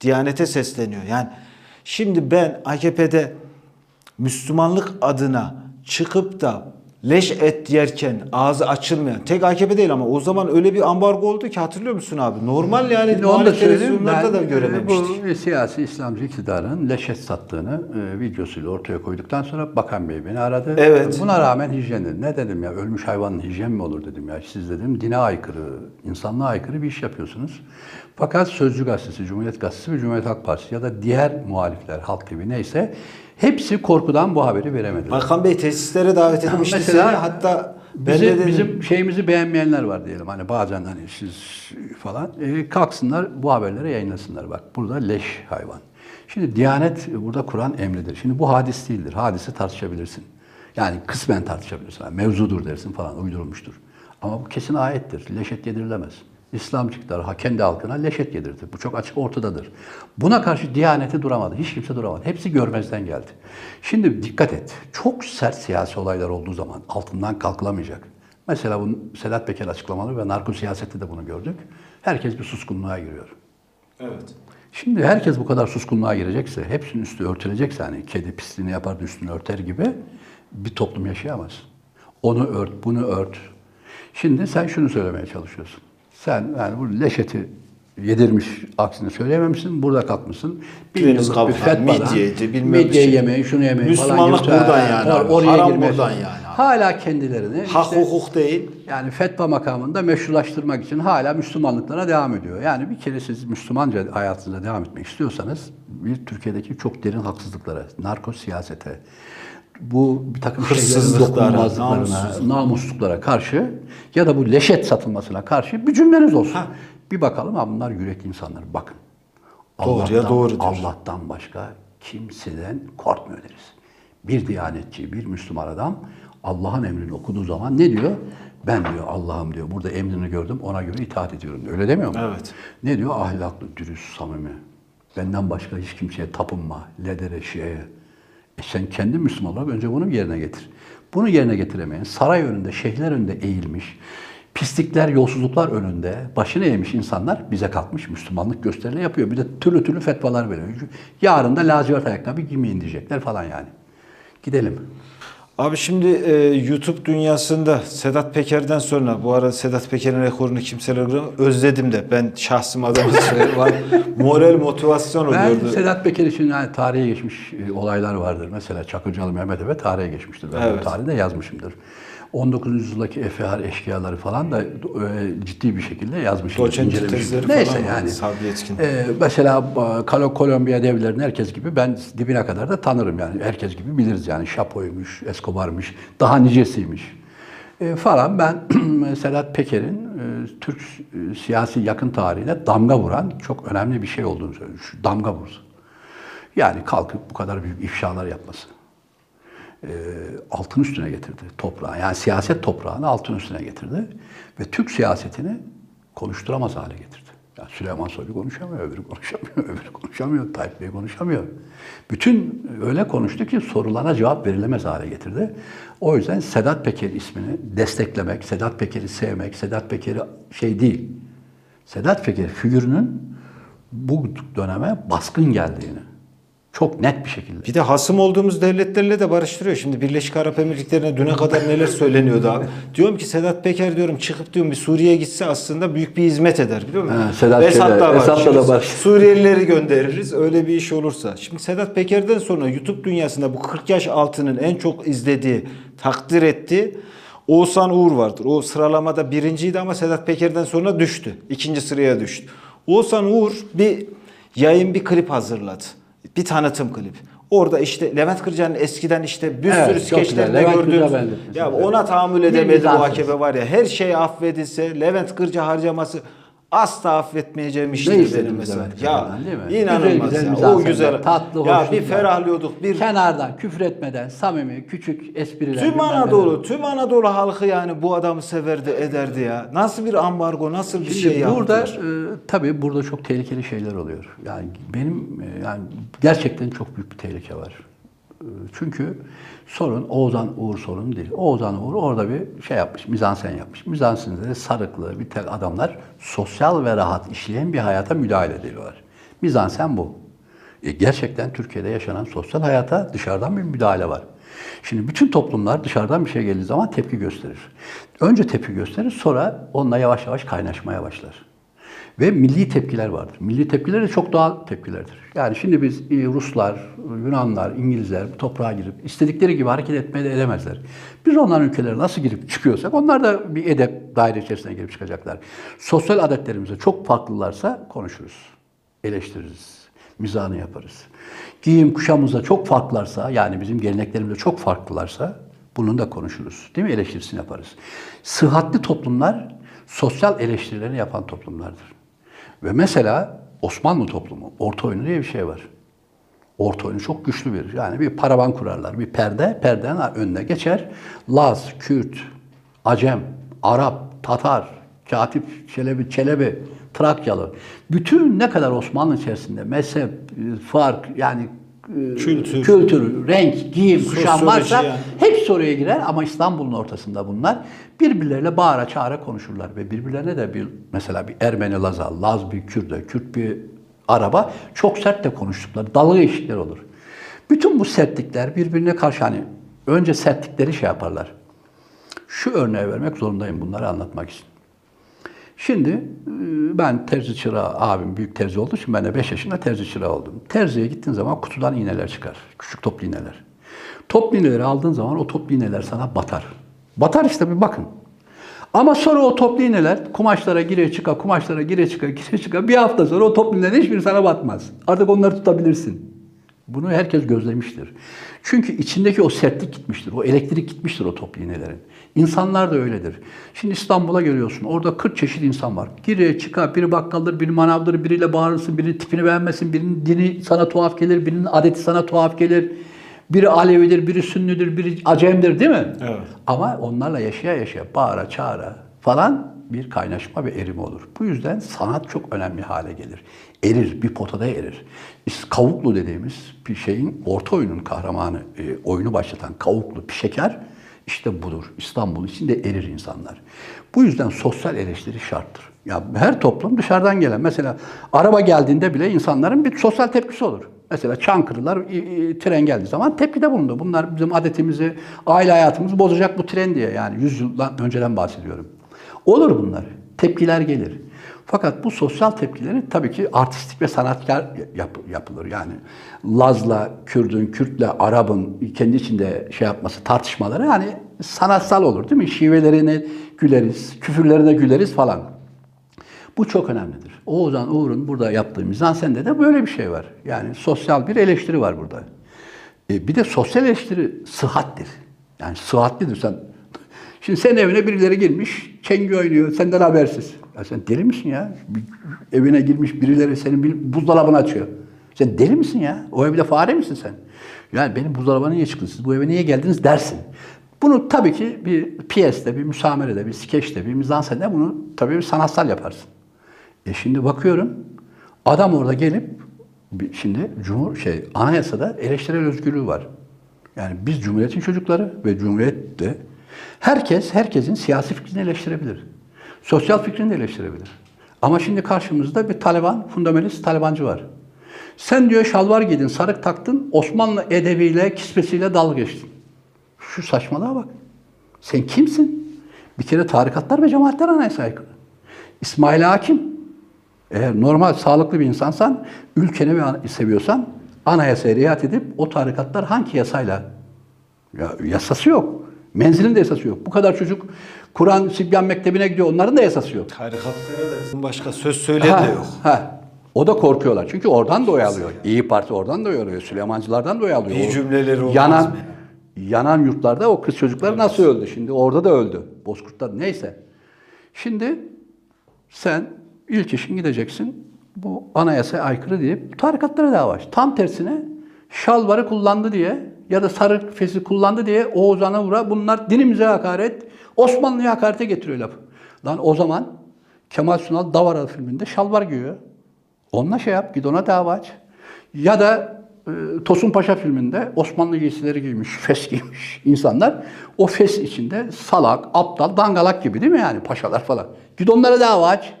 Diyanete sesleniyor. Yani şimdi ben AKP'de Müslümanlık adına çıkıp da leş et yerken ağzı açılmayan tek AKP değil ama o zaman öyle bir ambargo oldu ki hatırlıyor musun abi? Normal yani Şimdi onu da söyleyeyim. Ben, da görememiştik. Bu siyasi İslamcı iktidarın leşet sattığını e, videosuyla ortaya koyduktan sonra Bakan Bey beni aradı. Evet. Buna rağmen hijyen Ne dedim ya ölmüş hayvanın hijyen mi olur dedim ya. Siz dedim dine aykırı, insanlığa aykırı bir iş yapıyorsunuz. Fakat Sözcü Gazetesi, Cumhuriyet Gazetesi ve Cumhuriyet Halk Partisi ya da diğer muhalifler, Halk TV neyse hepsi korkudan bu haberi veremediler. Bakan Bey tesislere davet etmişti Mesela seni. Hatta ben Bizi, de dedim, bizim şeyimizi beğenmeyenler var diyelim. Hani bazen hani siz falan e, kalksınlar bu haberleri yayınlasınlar. Bak burada leş hayvan. Şimdi Diyanet burada Kur'an emridir. Şimdi bu hadis değildir. Hadisi tartışabilirsin. Yani kısmen tartışabilirsin. Yani mevzudur dersin falan uydurulmuştur. Ama bu kesin ayettir. Leş et yedirilemez. İslam çıktılar ha kendi halkına leş et yedirdi. Bu çok açık ortadadır. Buna karşı Diyaneti duramadı. Hiç kimse duramadı. Hepsi görmezden geldi. Şimdi dikkat et. Çok sert siyasi olaylar olduğu zaman altından kalkılamayacak. Mesela bu Sedat Peker açıklamaları ve narko siyasette de bunu gördük. Herkes bir suskunluğa giriyor. Evet. Şimdi herkes bu kadar suskunluğa girecekse, hepsinin üstü örtülecekse hani kedi pisliğini yapar da üstünü örter gibi bir toplum yaşayamaz. Onu ört, bunu ört. Şimdi sen şunu söylemeye çalışıyorsun. Sen yani bu leşeti yedirmiş aksini söyleyememişsin. Burada kalkmışsın. Bir Deniz yıllık bir kabuğu, fetvadan, midyeydi, bilmem midye şey. yemeyin, şunu yemeyin Müslümanlık falan. gibi- buradan yani or-. Oraya Haram girmez. buradan yani. Hala kendilerini Hak işte- hukuk değil. yani fetva makamında meşrulaştırmak için hala Müslümanlıklarına devam ediyor. Yani bir kere siz Müslümanca hayatınıza devam etmek istiyorsanız bir Türkiye'deki çok derin haksızlıklara, narko siyasete, bu bir takım şeylerin dokunulmazlıklarına, namusluklara karşı ya da bu leşet satılmasına karşı bir cümleniz olsun. Ha. Bir bakalım ha bunlar yürekli insanlar. Bakın. Doğruya doğrudur. Allah'tan başka kimseden korkmuyor deriz. Bir diyanetçi, bir Müslüman adam Allah'ın emrini okuduğu zaman ne diyor? Ben diyor Allah'ım diyor. Burada emrini gördüm ona göre itaat ediyorum diyor. Öyle demiyor mu? Evet. Ne diyor? Ahlaklı, dürüst, samimi. Benden başka hiç kimseye tapınma. Ledere, şieye. Sen kendi Müslüman olarak önce bunu yerine getir. Bunu yerine getiremeyen, saray önünde, şeyhler önünde eğilmiş, pislikler, yolsuzluklar önünde başını eğmiş insanlar bize kalkmış Müslümanlık gösterileri yapıyor. Bir de türlü türlü fetvalar veriyor. Yarın da lacivert ayakkabı giymeyin diyecekler falan yani. Gidelim. Abi şimdi e, YouTube dünyasında Sedat Peker'den sonra bu arada Sedat Peker'in rekorunu kimseler kıramıyor. özledim de ben şahsım adamı [LAUGHS] söyleyeyim. Var. Moral motivasyon Ben oluyordu. Sedat Peker için yani tarihe geçmiş e, olaylar vardır. Mesela Çakırcalı Mehmet Efe tarihe geçmiştir. Ben Evet. o tarihte yazmışımdır. 19. yüzyıldaki efehar eşkıyaları falan da e, ciddi bir şekilde yazmışım. Doçent incelemişim. tezleri Neyse falan yani. Sabri. E, mesela Kalo Kolombiya devlerini herkes gibi ben dibine kadar da tanırım yani. Herkes gibi biliriz yani. Şapo'ymuş, Escobar'mış, daha nicesiymiş. E, falan ben [CLEARS THROAT] Sedat Peker'in e, Türk e, siyasi yakın tarihine damga vuran çok önemli bir şey olduğunu söylüyorum. Şu damga vurdu. Yani kalkıp bu kadar büyük ifşalar yapması. E, altın üstüne getirdi toprağı. Yani siyaset toprağını altın üstüne getirdi. Ve Türk siyasetini konuşturamaz hale getirdi. Yani Süleyman Soylu konuşamıyor, öbürü konuşamıyor, [LAUGHS] öbürü konuşamıyor, Tayyip Bey konuşamıyor. Bütün öyle konuştu ki sorularına cevap verilemez hale getirdi. O yüzden Sedat Peker ismini desteklemek, Sedat Peker'i sevmek, Sedat Peker'i şey değil. Sedat Peker figürünün bu döneme baskın geldiğini çok net bir şekilde Bir de hasım olduğumuz devletlerle de barıştırıyor. Şimdi Birleşik Arap Emirlikleri'ne düne kadar neler söyleniyordu abi. Diyorum ki Sedat Peker diyorum çıkıp diyorum bir Suriye'ye gitse aslında büyük bir hizmet eder biliyor musun? Ha, Sedat Esat'la şeyle- Esat'la da barış- Suriyelileri göndeririz öyle bir iş olursa. Şimdi Sedat Peker'den sonra YouTube dünyasında bu 40 yaş altının en çok izlediği, takdir ettiği Oğuzhan Uğur vardır. O sıralamada birinciydi ama Sedat Peker'den sonra düştü. İkinci sıraya düştü. Oğuzhan Uğur bir yayın bir klip hazırladı. Bir tanıtım klip. Orada işte Levent Kırca'nın eskiden işte bir Evet, sürü skeçlerinde gördüğümüz. Ya ona tahammül edemedi bu. AKP var ya. Her şey affedilse Levent Kırca harcaması asla affetmeyeceğim iştir benim mesela. Ya değil mi? inanılmaz Güzel, güzel ya. O güzel. tatlı, ya bir ferahlıyorduk. Bir kenardan küfretmeden samimi küçük espriler. Tüm Anadolu, neler. tüm Anadolu halkı yani bu adamı severdi, ederdi ya. Nasıl bir ambargo, nasıl bir Şimdi şey burada yaptılar? e, tabii burada çok tehlikeli şeyler oluyor. Yani benim e, yani gerçekten çok büyük bir tehlike var. E, çünkü sorun Oğuzhan Uğur sorunu değil. Oğuzhan Uğur orada bir şey yapmış, mizansen yapmış. Mizansende de sarıklı bir tek adamlar sosyal ve rahat işleyen bir hayata müdahale ediyorlar. Mizansen bu. E, gerçekten Türkiye'de yaşanan sosyal hayata dışarıdan bir müdahale var. Şimdi bütün toplumlar dışarıdan bir şey geldiği zaman tepki gösterir. Önce tepki gösterir, sonra onunla yavaş yavaş kaynaşmaya başlar. Ve milli tepkiler vardır. Milli tepkiler de çok doğal tepkilerdir. Yani şimdi biz e, Ruslar, Yunanlar, İngilizler bu toprağa girip istedikleri gibi hareket etmeye de edemezler. Biz onların ülkelerine nasıl girip çıkıyorsak onlar da bir edep daire içerisine girip çıkacaklar. Sosyal adetlerimize çok farklılarsa konuşuruz, eleştiririz, mizahını yaparız. Giyim kuşamımızda çok farklılarsa yani bizim geleneklerimizde çok farklılarsa bunun da konuşuruz. Değil mi? Eleştirisini yaparız. Sıhhatli toplumlar sosyal eleştirilerini yapan toplumlardır. Ve mesela Osmanlı toplumu, orta oyunu diye bir şey var. Orta oyunu çok güçlü bir. Yani bir paravan kurarlar. Bir perde, perdenin önüne geçer. Laz, Kürt, Acem, Arap, Tatar, Katip, Çelebi, Çelebi, Trakyalı. Bütün ne kadar Osmanlı içerisinde mezhep, e, fark yani Kültür. kültür, renk, giyim, kuşam varsa yani. hepsi oraya girer ama İstanbul'un ortasında bunlar birbirleriyle bağıra çağıra konuşurlar ve birbirlerine de bir mesela bir Ermeni Laz'a, Laz bir Kürt'e, Kürt bir Araba çok sert de konuştukları, dalga geçtikleri olur. Bütün bu sertlikler birbirine karşı hani önce sertlikleri şey yaparlar. Şu örneği vermek zorundayım bunları anlatmak için. Şimdi e, ben terzi çırağı, abim büyük terzi olduğu için ben de 5 yaşında terzi çırağı oldum. Terziye gittiğin zaman kutudan iğneler çıkar. Küçük toplu iğneler. Toplu iğneleri aldığın zaman o toplu iğneler sana batar. Batar işte bir bakın. Ama sonra o toplu iğneler kumaşlara gire çıka, kumaşlara gire çıka, gire çıka. Bir hafta sonra o toplu iğnelerin hiçbiri sana batmaz. Artık onları tutabilirsin. Bunu herkes gözlemiştir. Çünkü içindeki o sertlik gitmiştir, o elektrik gitmiştir o toplu iğnelerin. İnsanlar da öyledir. Şimdi İstanbul'a geliyorsun, orada 40 çeşit insan var. Gire çıka, biri bakkaldır, biri manavdır, biriyle bağırırsın, biri tipini beğenmesin, birinin dini sana tuhaf gelir, birinin adeti sana tuhaf gelir. Biri Alevidir, biri Sünnidir, biri Acem'dir değil mi? Evet. Ama onlarla yaşaya yaşaya, bağıra çağıra falan bir kaynaşma ve erime olur. Bu yüzden sanat çok önemli hale gelir. Erir, bir potada erir. Kavuklu dediğimiz bir şeyin orta oyunun kahramanı, e, oyunu başlatan Kavuklu bir şeker işte budur. İstanbul içinde erir insanlar. Bu yüzden sosyal eleştiri şarttır. Ya her toplum dışarıdan gelen mesela araba geldiğinde bile insanların bir sosyal tepkisi olur. Mesela Çankırılar tren geldiği zaman tepkide bulundu. Bunlar bizim adetimizi, aile hayatımızı bozacak bu tren diye yani 100 yıldan önceden bahsediyorum. Olur bunlar. Tepkiler gelir. Fakat bu sosyal tepkileri tabii ki artistik ve sanatkar yap- yapılır. Yani Laz'la Kürdün, Kürt'le Arap'ın kendi içinde şey yapması, tartışmaları yani sanatsal olur değil mi? Şivelerine güleriz, küfürlerine güleriz falan. Bu çok önemlidir. Oğuzhan Uğur'un burada yaptığı mizansende de böyle bir şey var. Yani sosyal bir eleştiri var burada. E, bir de sosyal eleştiri sıhhattir. Yani sıhhatlidir. Sen Şimdi senin evine birileri girmiş, çengi oynuyor, senden habersiz. Ya sen deli misin ya? Bir- Evine girmiş birileri senin bir buzdolabını açıyor. Sen deli misin ya? O evde fare misin sen? Yani benim buzdolabına niye çıktınız? Siz bu eve niye geldiniz dersin. Bunu tabii ki bir piyeste, bir müsamerede, bir skeçte, bir mizansende bunu tabii bir sanatsal yaparsın. E şimdi bakıyorum adam orada gelip şimdi cumhur şey anayasada eleştirel özgürlüğü var. Yani biz cumhuriyetin çocukları ve cumhuriyette herkes herkesin siyasi fikrini eleştirebilir. Sosyal fikrini eleştirebilir. Ama şimdi karşımızda bir Taliban, fundamentalist Talibancı var. Sen diyor şalvar giydin, sarık taktın, Osmanlı edebiyle, kisvesiyle dalga geçtin. Şu saçmalığa bak. Sen kimsin? Bir kere tarikatlar ve cemaatler anayasa aykırı. İsmail Hakim, eğer normal, sağlıklı bir insansan, ülkeni seviyorsan anayasaya riayet edip o tarikatlar hangi yasayla? Ya, yasası yok. Menzilin de yasası yok. Bu kadar çocuk Kur'an Sibyan Mektebi'ne gidiyor. Onların da yasası yok. Tarikatlara da başka söz söyleyen de yok. ha. O da korkuyorlar. Çünkü oradan da oy alıyor. İyi Parti oradan da oy alıyor. Süleymancılardan da oy alıyor. İyi cümleleri olmaz yanan, mı? Yanan yurtlarda o kız çocuklar nasıl öldü? Şimdi orada da öldü. Bozkurtlar neyse. Şimdi sen ilk işin gideceksin. Bu anayasaya aykırı deyip tarikatlara dava aç. Tam tersine şalvarı kullandı diye ya da sarı fesi kullandı diye Oğuzhan'a vura bunlar dinimize hakaret, Osmanlı'ya hakarete getiriyor lafı. Lan o zaman Kemal Sunal Davara filminde şalvar giyiyor. Onunla şey yap, git ona dava aç. Ya da e, Tosun Paşa filminde Osmanlı giysileri giymiş, fes giymiş insanlar. O fes içinde salak, aptal, dangalak gibi değil mi yani paşalar falan. Git onlara dava aç.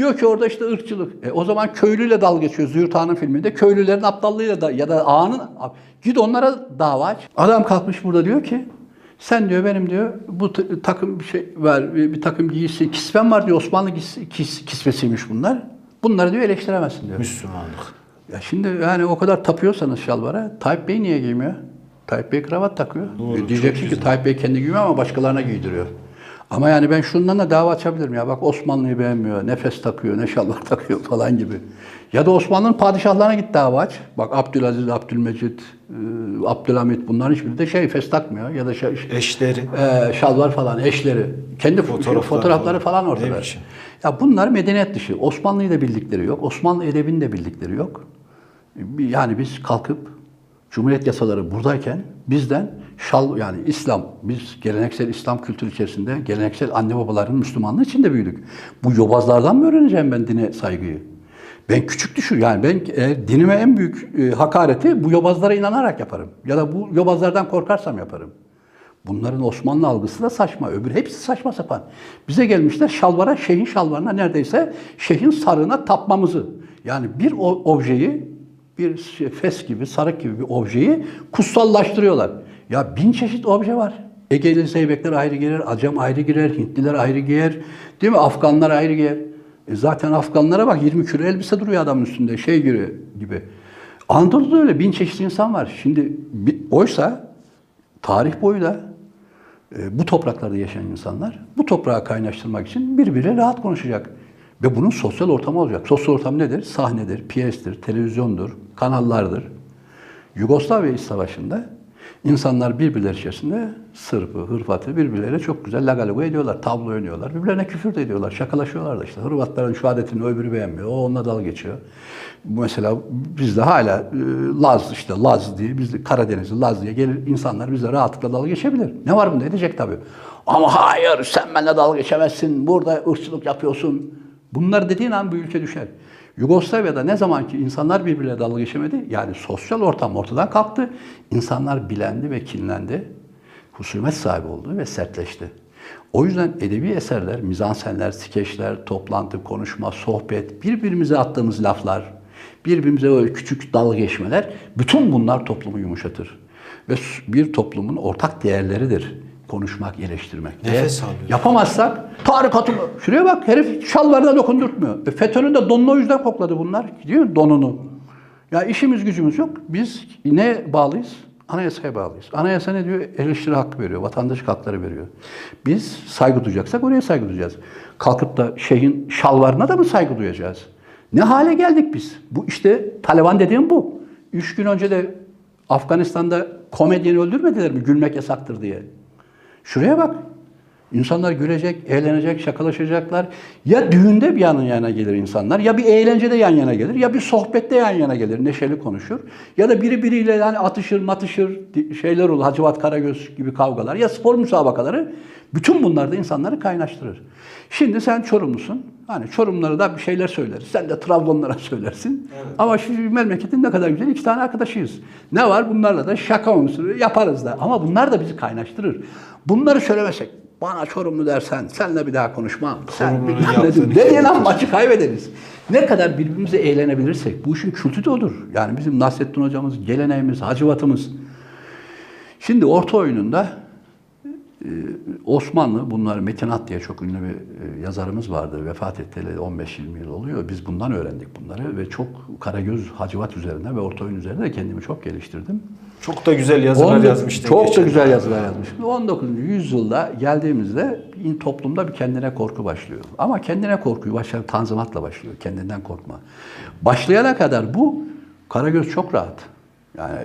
Diyor ki orada işte ırkçılık. E, o zaman köylüyle dalga geçiyor Züğürt Ağa'nın filminde. Köylülerin aptallığıyla da ya da ağanın git onlara dava aç. Adam kalkmış burada diyor ki sen diyor benim diyor bu takım bir şey var bir, bir takım giysi kisvem var diyor Osmanlı giysi, kis, kisvesiymiş bunlar. Bunları diyor eleştiremezsin diyor. Müslümanlık. Ya şimdi yani o kadar tapıyorsanız şalvara Tayyip Bey niye giymiyor? Tayyip Bey kravat takıyor. E diyeceksin ki Tayyip Bey kendi giymiyor ama başkalarına giydiriyor. Ama yani ben şundan da dava açabilirim ya. Bak Osmanlı'yı beğenmiyor, nefes takıyor, ne şalvar [LAUGHS] takıyor falan gibi. Ya da Osmanlı'nın padişahlarına git dava aç. Bak Abdülaziz, Abdülmecit, e, Abdülhamit bunların hiçbiri de şey fes takmıyor. Ya da şey, Eşleri. e, şalvar falan, eşleri. Kendi Fotoğraflar fotoğrafları falan. ortada. Ya bunlar medeniyet dışı. Osmanlı'yı da bildikleri yok. Osmanlı edebini de bildikleri yok. Yani biz kalkıp Cumhuriyet yasaları buradayken bizden şal yani İslam biz geleneksel İslam kültürü içerisinde geleneksel anne babaların Müslümanlığı içinde büyüdük. Bu yobazlardan mı öğreneceğim ben dine saygıyı? Ben küçük düşür yani ben e, dinime en büyük e, hakareti bu yobazlara inanarak yaparım. Ya da bu yobazlardan korkarsam yaparım. Bunların Osmanlı algısı da saçma. Öbür hepsi saçma sapan. Bize gelmişler şalvara, şeyhin şalvarına neredeyse şeyhin sarığına tapmamızı. Yani bir objeyi, bir şey, fes gibi, sarık gibi bir objeyi kutsallaştırıyorlar. Ya bin çeşit obje var. Egeli Zeybekler ayrı girer, Acem ayrı girer, Hintliler ayrı giyer, değil mi? Afganlar ayrı giyer. E zaten Afganlara bak 20 kilo elbise duruyor adamın üstünde, şey gibi. gibi. Anadolu'da öyle bin çeşit insan var. Şimdi oysa tarih boyu da e, bu topraklarda yaşayan insanlar bu toprağı kaynaştırmak için birbiriyle rahat konuşacak. Ve bunun sosyal ortamı olacak. Sosyal ortam nedir? Sahnedir, piyestir, televizyondur, kanallardır. Yugoslavya İç Savaşı'nda insanlar birbirleri içerisinde Sırp'ı, Hırvat'ı birbirleriyle çok güzel lagalugu ediyorlar. Tablo oynuyorlar. Birbirlerine küfür de ediyorlar. Şakalaşıyorlar da işte. Hırvatların şu adetini öbürü beğenmiyor. O onunla dalga geçiyor. Mesela bizde hala e, Laz işte Laz diye, bizde Karadenizli Laz diye gelir insanlar bizle rahatlıkla dalga geçebilir. Ne var bunda? Edecek tabii. Ama hayır sen benimle dalga geçemezsin. Burada ırkçılık yapıyorsun. Bunlar dediğin an bu ülke düşer. Yugoslavya'da ne zaman ki insanlar birbirine dalga geçemedi, yani sosyal ortam ortadan kalktı, insanlar bilendi ve kinlendi, husumet sahibi oldu ve sertleşti. O yüzden edebi eserler, mizansenler, skeçler, toplantı, konuşma, sohbet, birbirimize attığımız laflar, Birbirimize öyle küçük dalga geçmeler. Bütün bunlar toplumu yumuşatır. Ve bir toplumun ortak değerleridir. Konuşmak, eleştirmek. Nefes alıyor. Yapamazsak tarikatı şuraya bak herif şalvarına dokundurtmuyor. E, FETÖ'nün de donunu o yüzden kokladı bunlar. Gidiyor mu? donunu. Ya işimiz gücümüz yok. Biz ne bağlıyız? Anayasaya bağlıyız. Anayasa ne diyor? Eleştiri hakkı veriyor. Vatandaş hakları veriyor. Biz saygı duyacaksak oraya saygı duyacağız. Kalkıp da şeyhin şalvarına da mı saygı duyacağız? Ne hale geldik biz? Bu işte Taliban dediğim bu. Üç gün önce de Afganistan'da komedyeni öldürmediler mi? Gülmek yasaktır diye. Şuraya bak. İnsanlar gülecek, eğlenecek, şakalaşacaklar. Ya düğünde bir yan yana gelir insanlar, ya bir eğlencede yan yana gelir, ya bir sohbette yan yana gelir, neşeli konuşur. Ya da biri biriyle yani atışır, matışır şeyler olur, Hacivat Karagöz gibi kavgalar. Ya spor müsabakaları. Bütün bunlar da insanları kaynaştırır. Şimdi sen Çorumlusun. Hani Çorumlara da bir şeyler söyleriz. Sen de Trabzonlara söylersin. Ama şu memleketin ne kadar güzel iki tane arkadaşıyız. Ne var? Bunlarla da şaka unsuru yaparız da. Ama bunlar da bizi kaynaştırır. Bunları söylemesek, bana Çorumlu dersen, senle bir daha konuşmam. Sen ne diye lan maçı kaybederiz. Ne kadar birbirimize eğlenebilirsek, bu işin kültü de odur. Yani bizim Nasrettin hocamız, geleneğimiz, hacivatımız. Şimdi orta oyununda Osmanlı, bunlar Metinat diye çok ünlü bir e, yazarımız vardı. Vefat etti 15-20 yıl oluyor. Biz bundan öğrendik bunları ve çok Karagöz Hacivat üzerine ve orta oyun üzerine de kendimi çok geliştirdim. Çok da güzel yazılar yazmıştın. Çok da güzel yazılar yazmış. 19. yüzyılda geldiğimizde toplumda bir kendine korku başlıyor. Ama kendine korkuyu başlar tanzimatla başlıyor. Kendinden korkma. Başlayana kadar bu Karagöz çok rahat. Yani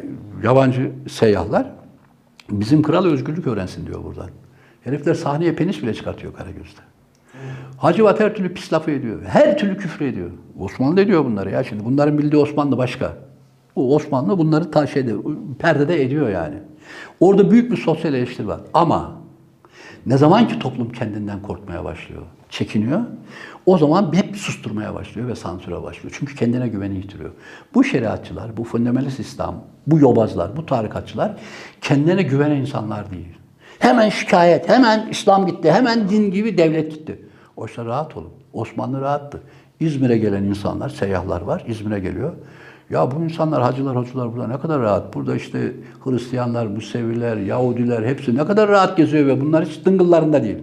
yabancı seyyahlar bizim kral özgürlük öğrensin diyor buradan. Herifler sahneye penis bile çıkartıyor Karagöz'de. Hacivat her türlü pis lafı ediyor. Her türlü küfür ediyor. Osmanlı da diyor bunları ya şimdi. Bunların bildiği Osmanlı başka. Bu Osmanlı bunları ta şeyde, perdede ediyor yani. Orada büyük bir sosyal eleştiri var. Ama ne zaman ki toplum kendinden korkmaya başlıyor, çekiniyor, o zaman hep susturmaya başlıyor ve sansüre başlıyor. Çünkü kendine güveni yitiriyor. Bu şeriatçılar, bu fundamentalist İslam, bu yobazlar, bu tarikatçılar kendine güvenen insanlar değil. Hemen şikayet, hemen İslam gitti, hemen din gibi devlet gitti. Oysa rahat olun. Osmanlı rahattı. İzmir'e gelen insanlar, seyyahlar var. İzmir'e geliyor. Ya bu insanlar, hacılar, hocalar burada ne kadar rahat. Burada işte Hristiyanlar, Museviler, Yahudiler hepsi ne kadar rahat geziyor ve bunlar hiç dıngıllarında değil.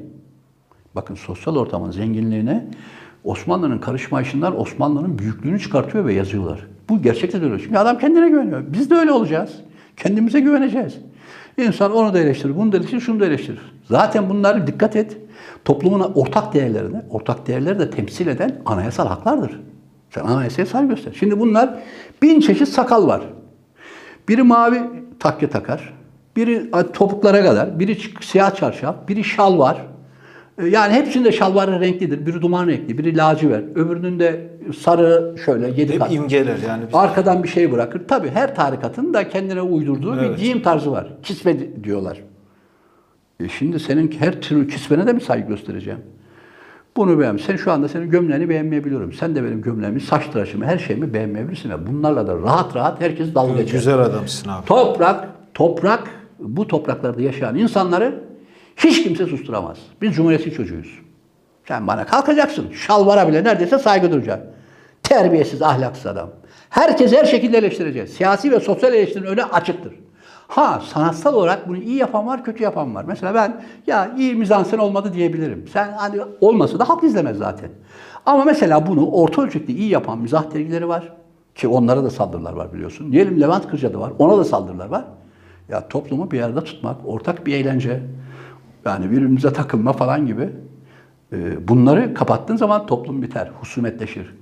Bakın sosyal ortamın zenginliğine Osmanlı'nın karışma işinden Osmanlı'nın büyüklüğünü çıkartıyor ve yazıyorlar. Bu gerçekten öyle. Çünkü adam kendine güveniyor. Biz de öyle olacağız. Kendimize güveneceğiz. İnsan onu da eleştirir, bunu da eleştirir, şunu da eleştirir. Zaten bunları dikkat et. Toplumun ortak değerlerini, ortak değerleri de temsil eden anayasal haklardır. Sen anayasaya saygı göster. Şimdi bunlar bin çeşit sakal var. Biri mavi takke takar, biri topuklara kadar, biri siyah çarşaf, biri şal var. E, Yani hepsinde şalvarı renklidir. Biri duman renkli, biri lacivert. Öbürünün de sarı şöyle yedi Hep kat. imgeler yani. Biz- Arkadan bir şey bırakır. Tabii her tarikatın da kendine uydurduğu Evet. bir giyim tarzı var. Kisve di- diyorlar. E şimdi senin her türlü kisvene de mi saygı göstereceğim? Bunu beğen. Sen şu anda senin gömleğini beğenmeyebiliyorum. Sen de benim gömleğimi, saç tıraşımı, her şeyimi beğenmeyebilirsin. Ve bunlarla da rahat rahat herkes dalga geçer. Güzel adamsın abi. Toprak, toprak, bu topraklarda yaşayan insanları hiç kimse susturamaz. Biz cumhuriyetçi çocuğuyuz. Sen bana kalkacaksın. Şalvara bile neredeyse saygı duyacaksın. Terbiyesiz, ahlaksız adam. Herkes her şekilde eleştirecek. Siyasi ve sosyal eleştirinin önü açıktır. Ha sanatsal olarak bunu iyi yapan var, kötü yapan var. Mesela ben ya iyi mizansen olmadı diyebilirim. Sen hani olmasa da halk izlemez zaten. Ama mesela bunu orta ölçekli iyi yapan mizah dergileri var. Ki onlara da saldırılar var biliyorsun. Diyelim Levent Kırca'da var. Ona da saldırılar var. Ya toplumu bir yerde tutmak, ortak bir eğlence, yani birbirimize takılma falan gibi. e, Bunları kapattığın zaman toplum biter, husumetleşir.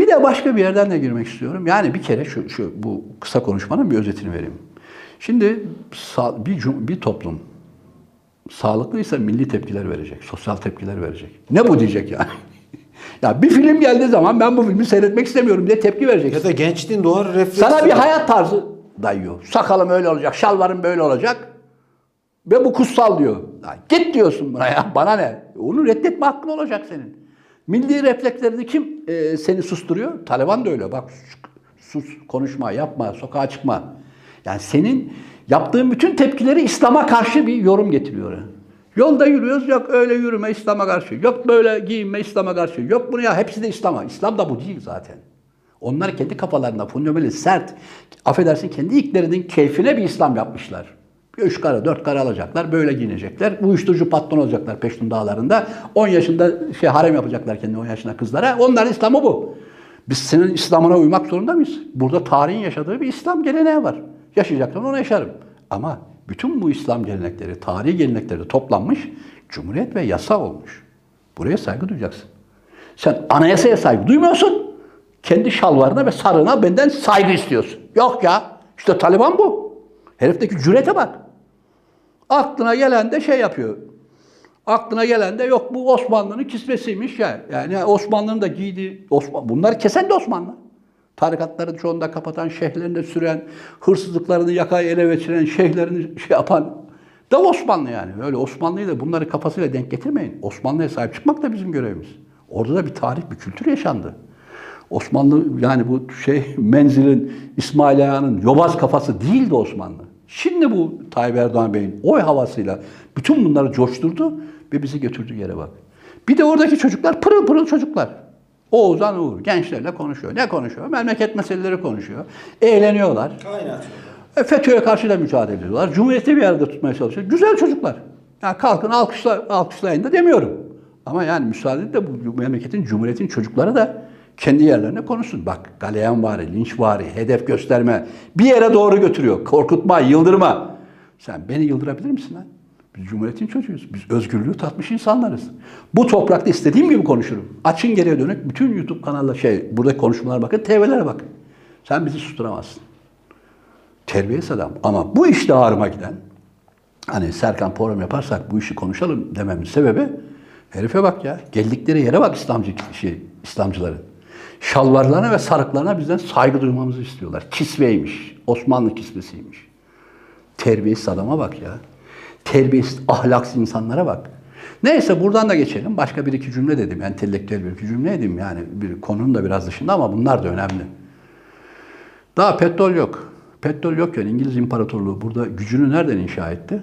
Bir de başka bir yerden de girmek istiyorum. Yani bir kere şu, şu bu kısa konuşmanın bir özetini vereyim. Şimdi bir, bir toplum sağlıklıysa milli tepkiler verecek, sosyal tepkiler verecek. Ne bu diyecek yani? [LAUGHS] ya bir film geldiği zaman ben bu filmi seyretmek istemiyorum diye tepki vereceksin. Ya da gençliğin doğar refleksi. Sana bir var. hayat tarzı dayıyor. Sakalım öyle olacak, şalvarım böyle olacak. Ve bu kutsal diyor. Ya git diyorsun buna ya. Bana ne? Onu reddetme hakkın olacak senin. Milli reflekslerini kim e, seni susturuyor? Taliban da öyle. Bak sus, konuşma, yapma, sokağa çıkma. Yani senin yaptığın bütün tepkileri İslam'a karşı bir yorum getiriyor. Yolda yürüyoruz, yok öyle yürüme İslam'a karşı, yok böyle giyinme İslam'a karşı, yok bunu ya hepsi de İslam'a. İslam da bu değil zaten. Onlar kendi kafalarında fundameli, sert, affedersin kendi ilklerinin keyfine bir İslam yapmışlar. Üç kara, dört kara alacaklar, böyle giyinecekler. Uyuşturucu patron olacaklar Peştun dağlarında. 10 yaşında şey harem yapacaklar kendi 10 yaşında kızlara. Onların İslam'ı bu. Biz senin İslam'ına uymak zorunda mıyız? Burada tarihin yaşadığı bir İslam geleneği var. Yaşayacaksan onu yaşarım. Ama bütün bu İslam gelenekleri, tarihi gelenekleri toplanmış, cumhuriyet ve yasa olmuş. Buraya saygı duyacaksın. Sen anayasaya saygı duymuyorsun. Kendi şalvarına ve sarığına benden saygı istiyorsun. Yok ya. İşte Taliban bu. Herifteki cürete bak. Aklına gelen de şey yapıyor. Aklına gelen de yok bu Osmanlı'nın kisvesiymiş ya. Yani Osmanlı'nın da giydiği, Osman, bunlar kesen de Osmanlı. Tarikatları çoğunda kapatan, şeyhlerini süren, hırsızlıklarını yakayı ele geçiren, şeyhlerini şey yapan da Osmanlı yani. Öyle Osmanlı'yı da bunları kafasıyla denk getirmeyin. Osmanlı'ya sahip çıkmak da bizim görevimiz. Orada da bir tarih, bir kültür yaşandı. Osmanlı yani bu şey Menzil'in, İsmail Ağa'nın yobaz kafası değildi Osmanlı. Şimdi bu Tayyip Erdoğan Bey'in oy havasıyla bütün bunları coşturdu ve bizi götürdüğü yere bak. Bir de oradaki çocuklar pırıl pırıl çocuklar. Oğuzhan Uğur gençlerle konuşuyor. Ne konuşuyor? Memleket meseleleri konuşuyor. Eğleniyorlar. E, FETÖ'ye karşı da mücadele ediyorlar. Cumhuriyeti bir yerde tutmaya çalışıyor. Güzel çocuklar. Yani kalkın alkışla, alkışlayın da demiyorum. Ama yani müsaade de bu memleketin, cumhuriyetin çocukları da kendi yerlerine konuşsun. Bak galeyan vari, linç vari, hedef gösterme. Bir yere doğru götürüyor. Korkutma, yıldırma. Sen beni yıldırabilir misin lan? Biz cumhuriyetin çocuğuyuz. Biz özgürlüğü tatmış insanlarız. Bu toprakta istediğim gibi konuşurum. Açın geriye dönük bütün YouTube kanalda şey, burada konuşmalar bakın, TV'lere bakın. Sen bizi susturamazsın. Terbiyesiz adam. Ama bu işte ağrıma giden, hani Serkan program yaparsak bu işi konuşalım dememin sebebi, herife bak ya, geldikleri yere bak İslamcı şey, İslamcıların. Şalvarlarına ve sarıklarına bizden saygı duymamızı istiyorlar. Kisveymiş, Osmanlı kisvesiymiş. Terbiyesiz adama bak ya. Terbiyesiz, ahlaksız insanlara bak. Neyse buradan da geçelim. Başka bir iki cümle dedim. Entelektüel bir iki cümle dedim. Yani bir konunun da biraz dışında ama bunlar da önemli. Daha petrol yok. Petrol yokken İngiliz İmparatorluğu burada gücünü nereden inşa etti?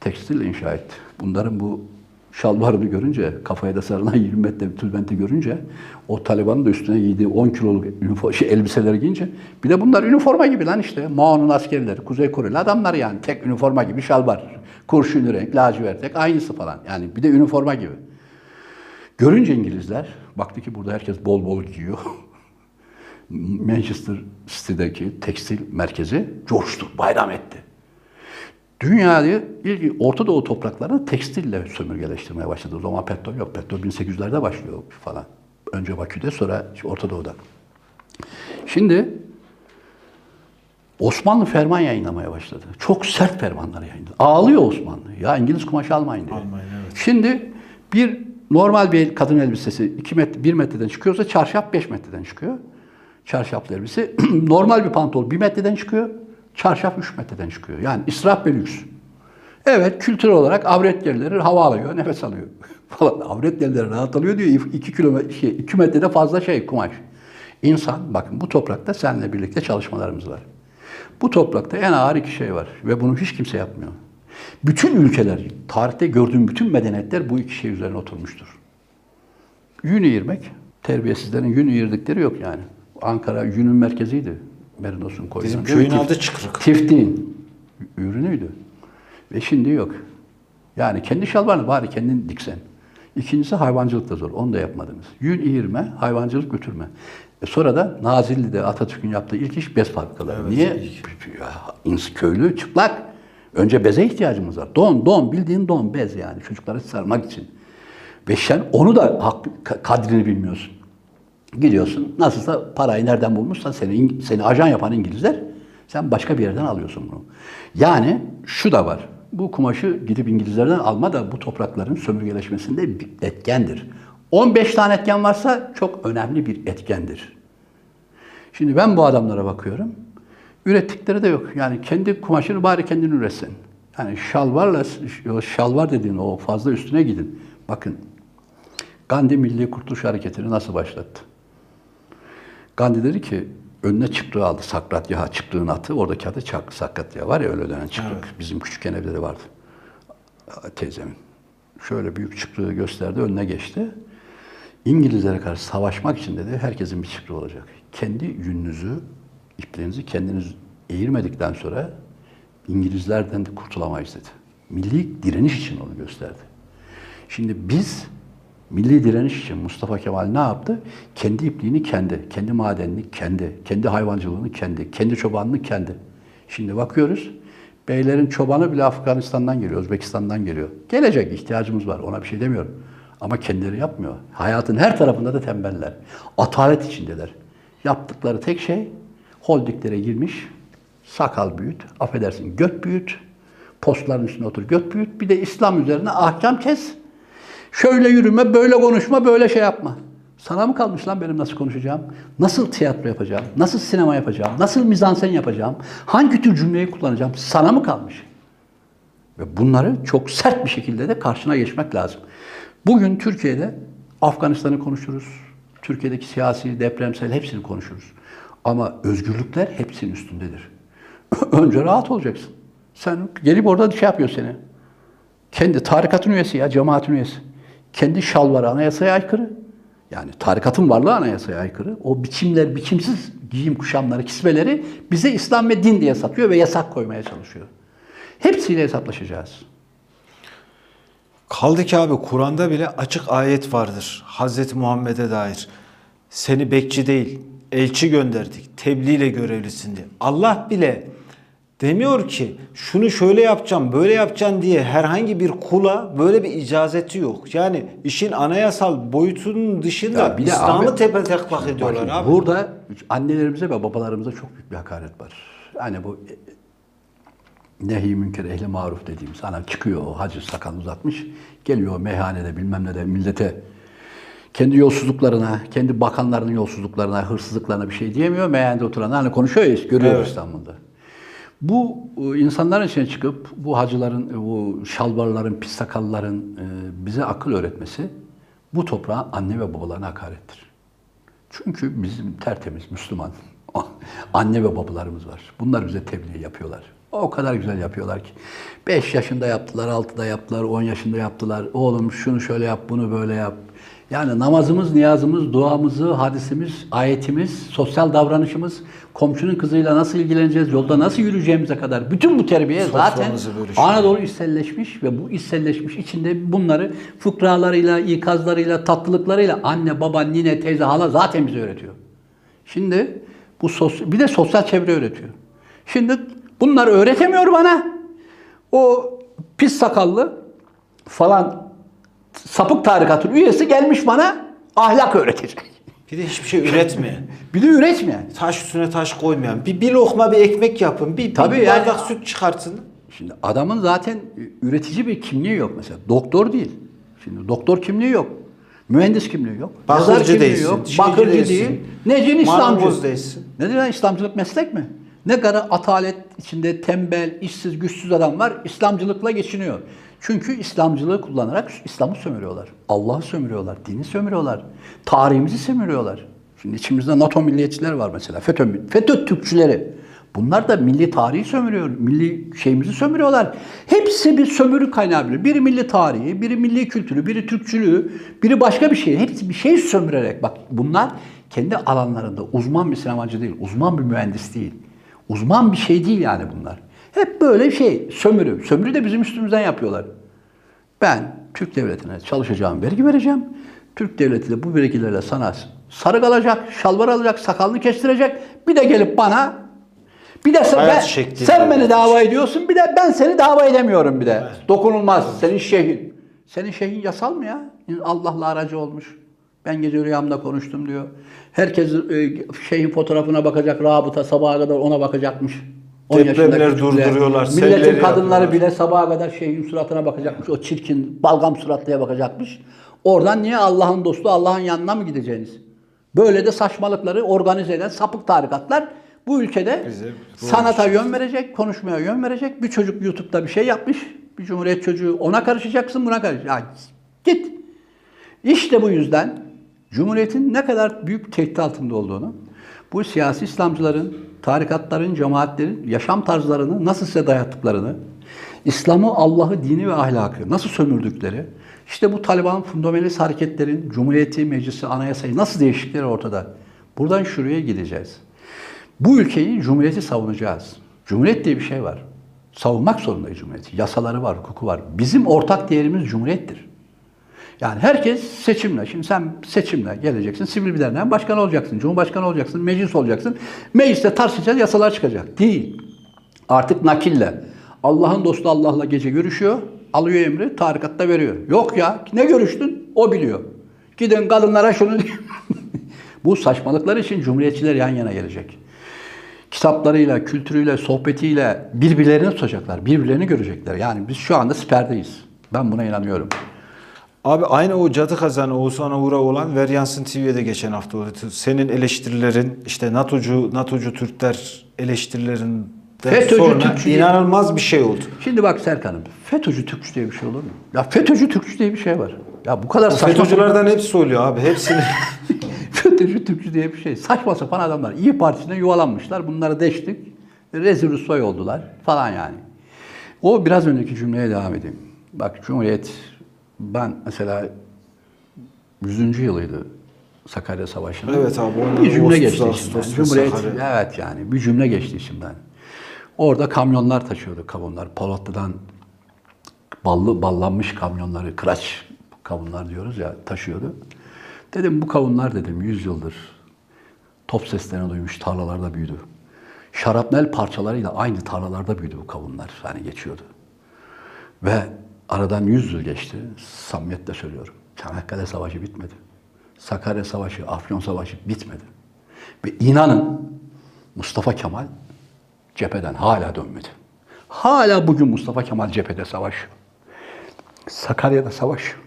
Tekstil inşa etti. Bunların bu şalvarını görünce, kafaya da sarılan 20 metre bir tülbenti görünce, o Taliban'ın da üstüne giydiği 10 kiloluk üniforma, şey, elbiseleri giyince, bir de bunlar üniforma gibi lan işte. Mao'nun askerleri, Kuzey Koreli adamlar yani. Tek üniforma gibi şalvar. Kurşunlu renk, lacivert renk, aynısı falan. Yani bir de üniforma gibi. Görünce İngilizler, baktı ki burada herkes bol bol giyiyor. [LAUGHS] Manchester City'deki tekstil merkezi coştu, bayram etti. Dünyayı ilk Orta Doğu topraklarını tekstille sömürgeleştirmeye başladı. O petrol yok. Petrol 1800'lerde başlıyor falan. Önce Bakü'de sonra Orta Doğu'da. Şimdi Osmanlı ferman yayınlamaya başladı. Çok sert fermanlar yayınladı. Ağlıyor Osmanlı. Ya İngiliz kumaşı almayın diye. Almayın, evet. Şimdi bir normal bir kadın elbisesi 2 metre 1 metreden çıkıyorsa çarşaf 5 metreden çıkıyor. Çarşaflı elbise. [CLEARS THROAT] normal bir pantol 1 metreden çıkıyor. Çarşaf 3 metreden çıkıyor. Yani israf ve lüks. Evet kültürel olarak avret yerleri hava alıyor, nefes alıyor [LAUGHS] falan. Avret yerleri rahat alıyor diyor. 2 kilometre, şey, 2 metrede fazla şey kumaş. İnsan, bakın bu toprakta seninle birlikte çalışmalarımız var. Bu toprakta en ağır iki şey var ve bunu hiç kimse yapmıyor. Bütün ülkeler, tarihte gördüğüm bütün medeniyetler bu iki şey üzerine oturmuştur. Yün eğirmek, terbiyesizlerin yün eğirdikleri yok yani. Ankara yünün merkeziydi. Merinos'un koyduğu. Bizim köyün adı Çıkrık. Tiftin ürünüydü. Ve şimdi yok. Yani kendi şalvarını bari kendin diksen. İkincisi hayvancılık da zor. Onu da yapmadınız. Yün eğirme, hayvancılık götürme. E sonra da Nazilli'de Atatürk'ün yaptığı ilk iş bez fabrikaları. Evet, Niye? Ya, ins köylü çıplak. Önce beze ihtiyacımız var. Don, don, bildiğin don, bez yani. Çocukları sarmak için. Ve sen onu da hak, ka- kadrini bilmiyorsun. Gidiyorsun, nasılsa parayı nereden bulmuşsan seni, seni ajan yapan İngilizler, sen başka bir yerden alıyorsun bunu. Yani şu da var, bu kumaşı gidip İngilizlerden alma da bu toprakların sömürgeleşmesinde bir etkendir. 15 tane etken varsa çok önemli bir etkendir. Şimdi ben bu adamlara bakıyorum. Ürettikleri de yok. Yani kendi kumaşını bari kendin üretsin. Yani şalvarla, şalvar dediğin o fazla üstüne gidin. Bakın, Gandhi Milli Kurtuluş Hareketi'ni nasıl başlattı? Gandhi dedi ki, önüne çıktığı aldı. Sakratya çıktığın atı, oradaki adı Çak, Sakratya var ya öyle dönen çıktık. Bizim küçükken evde de vardı. Teyzemin. Şöyle büyük çıktığı gösterdi, önüne geçti. İngilizlere karşı savaşmak için dedi herkesin bir çıktığı olacak. kendi yününüzü, iplerinizi kendiniz eğirmedikten sonra İngilizlerden de kurtulamayız dedi. Milli direniş için onu gösterdi. Şimdi biz milli direniş için Mustafa Kemal ne yaptı? Kendi ipliğini kendi, kendi madenini kendi, kendi hayvancılığını kendi, kendi çobanını kendi. Şimdi bakıyoruz, beylerin çobanı bile Afganistan'dan geliyor, Özbekistan'dan geliyor. Gelecek ihtiyacımız var, ona bir şey demiyorum. Ama kendileri yapmıyor. Hayatın her tarafında da tembeller. Atalet içindeler. Yaptıkları tek şey holdinglere girmiş, sakal büyüt, affedersin göt büyüt, postların üstüne otur göt büyüt, bir de İslam üzerine ahkam kes. Şöyle yürüme, böyle konuşma, böyle şey yapma. Sana mı kalmış lan benim nasıl konuşacağım? Nasıl tiyatro yapacağım? Nasıl sinema yapacağım? Nasıl mizansen yapacağım? Hangi tür cümleyi kullanacağım? Sana mı kalmış? Ve bunları çok sert bir şekilde de karşına geçmek lazım. Bugün Türkiye'de Afganistan'ı konuşuruz. Türkiye'deki siyasi, depremsel hepsini konuşuruz. Ama özgürlükler hepsinin üstündedir. [LAUGHS] Önce rahat olacaksın. Sen gelip orada şey yapıyor seni. Kendi tarikatın üyesi ya, cemaatin üyesi. Kendi şalvarı anayasaya aykırı. Yani tarikatın varlığı anayasaya aykırı. O biçimler, biçimsiz giyim kuşamları, kisveleri bize İslam ve din diye satıyor ve yasak koymaya çalışıyor. Hepsiyle hesaplaşacağız. Kaldı ki abi Kur'an'da bile açık ayet vardır. Hazreti Muhammed'e dair. Seni bekçi değil, elçi gönderdik. Tebliğle görevlisin diye. Allah bile demiyor ki şunu şöyle yapacağım, böyle yapacağım diye herhangi bir kula böyle bir icazeti yok. Yani işin anayasal boyutunun dışında Ya bir de İslam'ı tepe teklak ediyorlar abi. Burada annelerimize ve babalarımıza çok büyük bir hakaret var. Yani bu e, nehi münker ehli maruf dediğimiz ana çıkıyor o hacı sakal uzatmış. Geliyor meyhanede bilmem ne de millete kendi yolsuzluklarına, kendi bakanlarının yolsuzluklarına, hırsızlıklarına bir şey diyemiyor. Meyhanede oturan hani konuşuyor ya görüyoruz Evet. İstanbul'da. Bu e, insanların içine çıkıp bu hacıların, e, bu şalvarların, pis sakalların e, bize akıl öğretmesi bu toprağa anne ve babalarına hakarettir. Çünkü bizim tertemiz Müslüman [LAUGHS] anne ve babalarımız var. Bunlar bize tebliğ yapıyorlar. O kadar güzel yapıyorlar ki. 5 yaşında yaptılar, 6'da yaptılar, 10 yaşında yaptılar. Oğlum şunu şöyle yap, bunu böyle yap. Yani namazımız, niyazımız, duamızı, hadisimiz, ayetimiz, sosyal davranışımız, komşunun kızıyla nasıl ilgileneceğiz, yolda nasıl yürüyeceğimize kadar bütün bu terbiye zaten bölüşüyor. Anadolu içselleşmiş ve bu içselleşmiş içinde bunları fıkralarıyla, ikazlarıyla, tatlılıklarıyla anne, baba, nine, teyze, hala zaten bize öğretiyor. Şimdi bu sos bir de sosyal çevre öğretiyor. Şimdi bunları öğretemiyor bana. O pis sakallı falan sapık tarikatın üyesi gelmiş bana ahlak öğretecek. Bir de hiçbir şey üretmeyen. [LAUGHS] Bir de üretmeyen. taş üstüne taş koymayan. Bir, bir lokma bir ekmek yapın. Bir, Tabii bir yani- bardak süt çıkartın. Şimdi adamın zaten üretici bir kimliği yok mesela. Doktor değil. Şimdi doktor kimliği yok. Mühendis kimliği yok. Bakırcı kimliği değilsin, yok. Bakırcı değilsin, değil. Necin İslamcı. değilsin. Nedir lan İslamcılık meslek mi? Ne kadar atalet içinde tembel, işsiz, güçsüz adam var. İslamcılıkla geçiniyor. Çünkü İslamcılığı kullanarak İslam'ı sömürüyorlar. Allah'ı sömürüyorlar. Dini sömürüyorlar. Tarihimizi sömürüyorlar. Şimdi içimizde NATO milliyetçiler var mesela. FETÖ, FETÖ Türkçüleri. Bunlar da milli tarihi sömürüyor. Milli şeyimizi sömürüyorlar. Hepsi bir sömürü kaynağı bile. Biri milli tarihi, biri milli kültürü, biri Türkçülüğü, biri başka bir şey. Hepsi bir şey sömürerek. Bak bunlar kendi alanlarında uzman bir sinemacı değil, uzman bir mühendis değil. Uzman bir şey değil yani bunlar. Hep böyle şey, sömürü. Sömürü de bizim üstümüzden yapıyorlar. Ben Türk devletine çalışacağım, vergi vereceğim. Türk devleti de bu vergilerle sana sarık alacak, şalvar alacak, sakalını kestirecek. Bir de gelip bana bir de sen, ben- sen beni dava ediyorsun bir de ben seni dava edemiyorum bir de. Dokunulmaz. Senin şeyhin. Senin şeyhin yasal mı ya? Allah'la aracı olmuş. Ben gece rüyamda konuştum diyor. Herkes e, şeyhin fotoğrafına bakacak. Rabıta sabaha kadar ona bakacakmış. 10 Depremler durduruyorlar, Milletin kadınları bile sabaha kadar şeyhin suratına bakacakmış. O çirkin balgam suratlıya bakacakmış. Oradan niye Allah'ın dostu Allah'ın yanına mı gideceğiniz? Böyle de saçmalıkları organize eden sapık tarikatlar bu ülkede Bize sanata yön verecek, konuşmaya yön verecek. Bir çocuk YouTube'da bir şey yapmış. Bir cumhuriyet çocuğu ona karışacaksın, buna karış. Ya git. İşte bu yüzden Cumhuriyetin ne kadar büyük tehdit altında olduğunu, bu siyasi İslamcıların, tarikatların, cemaatlerin yaşam tarzlarını nasıl size dayattıklarını, İslam'ı, Allah'ı, dini ve ahlakı nasıl sömürdükleri, işte bu Taliban fundamentalist hareketlerin Cumhuriyeti, meclisi, anayasayı nasıl değiştikleri ortada. Buradan şuraya gideceğiz. Bu ülkeyi, Cumhuriyeti savunacağız. Cumhuriyet diye bir şey var. Savunmak zorundayız Cumhuriyeti. Yasaları var, hukuku var. Bizim ortak değerimiz Cumhuriyettir. Yani herkes seçimle. Şimdi sen seçimle geleceksin. Sivil bir derneğin başkanı olacaksın. Cumhurbaşkanı olacaksın. Meclis olacaksın. Mecliste tartışacağız, yasalar çıkacak. Değil. Artık nakille. Allah'ın dostu Allah'la gece görüşüyor. Alıyor emri, tarikatta veriyor. Yok ya, ne görüştün? O biliyor. Gidin kadınlara şunu [LAUGHS] Bu saçmalıklar için cumhuriyetçiler yan yana gelecek. Kitaplarıyla, kültürüyle, sohbetiyle birbirlerini tutacaklar. Birbirlerini görecekler. Yani biz şu anda siperdeyiz. Ben buna inanıyorum. Abi aynı o cadı kazanı Oğuzhan Uğur'a olan Veryansın TV'de geçen hafta oldu. Senin eleştirilerin işte NATO'cu NATO'cu Türkler eleştirilerinden FETÖ'cü sonra Türkçü diye- inanılmaz bir şey oldu. Şimdi bak Serkan'ım, FETÖ'cü Türkçü diye bir şey olur mu? Ya FETÖ'cü Türkçü diye bir şey var. Ya bu kadar saçma FETÖ'cülerden hepsi söylüyor abi. Hepsini [LAUGHS] FETÖ'cü Türkçü diye bir şey. Saçma sapan adamlar. İyi Partisi'ne yuvalanmışlar. Bunları deştik. Rezil rüsvay oldular falan yani. O biraz önceki cümleye devam edeyim. Bak Cumhuriyet, ben mesela 100. yılıydı Sakarya Savaşı'nın. Evet abi, Bir cümle geçti içimden. Cumhuriyet, Sakarya. evet yani bir cümle geçti içimden. Orada kamyonlar taşıyordu kavunlar. Polatlı'dan ballı ballanmış kamyonları, kıraç kavunlar diyoruz ya taşıyordu. Dedim bu kavunlar dedim 100 yıldır top seslerini duymuş tarlalarda büyüdü. Şarapnel parçalarıyla aynı tarlalarda büyüdü bu kavunlar. Hani geçiyordu. Ve aradan 100 yıl geçti. Samimiyetle söylüyorum. Çanakkale Savaşı bitmedi. Sakarya Savaşı, Afyon Savaşı bitmedi. Ve inanın Mustafa Kemal cepheden hala dönmedi. Hala bugün Mustafa Kemal cephede savaşıyor. Sakarya'da savaşıyor.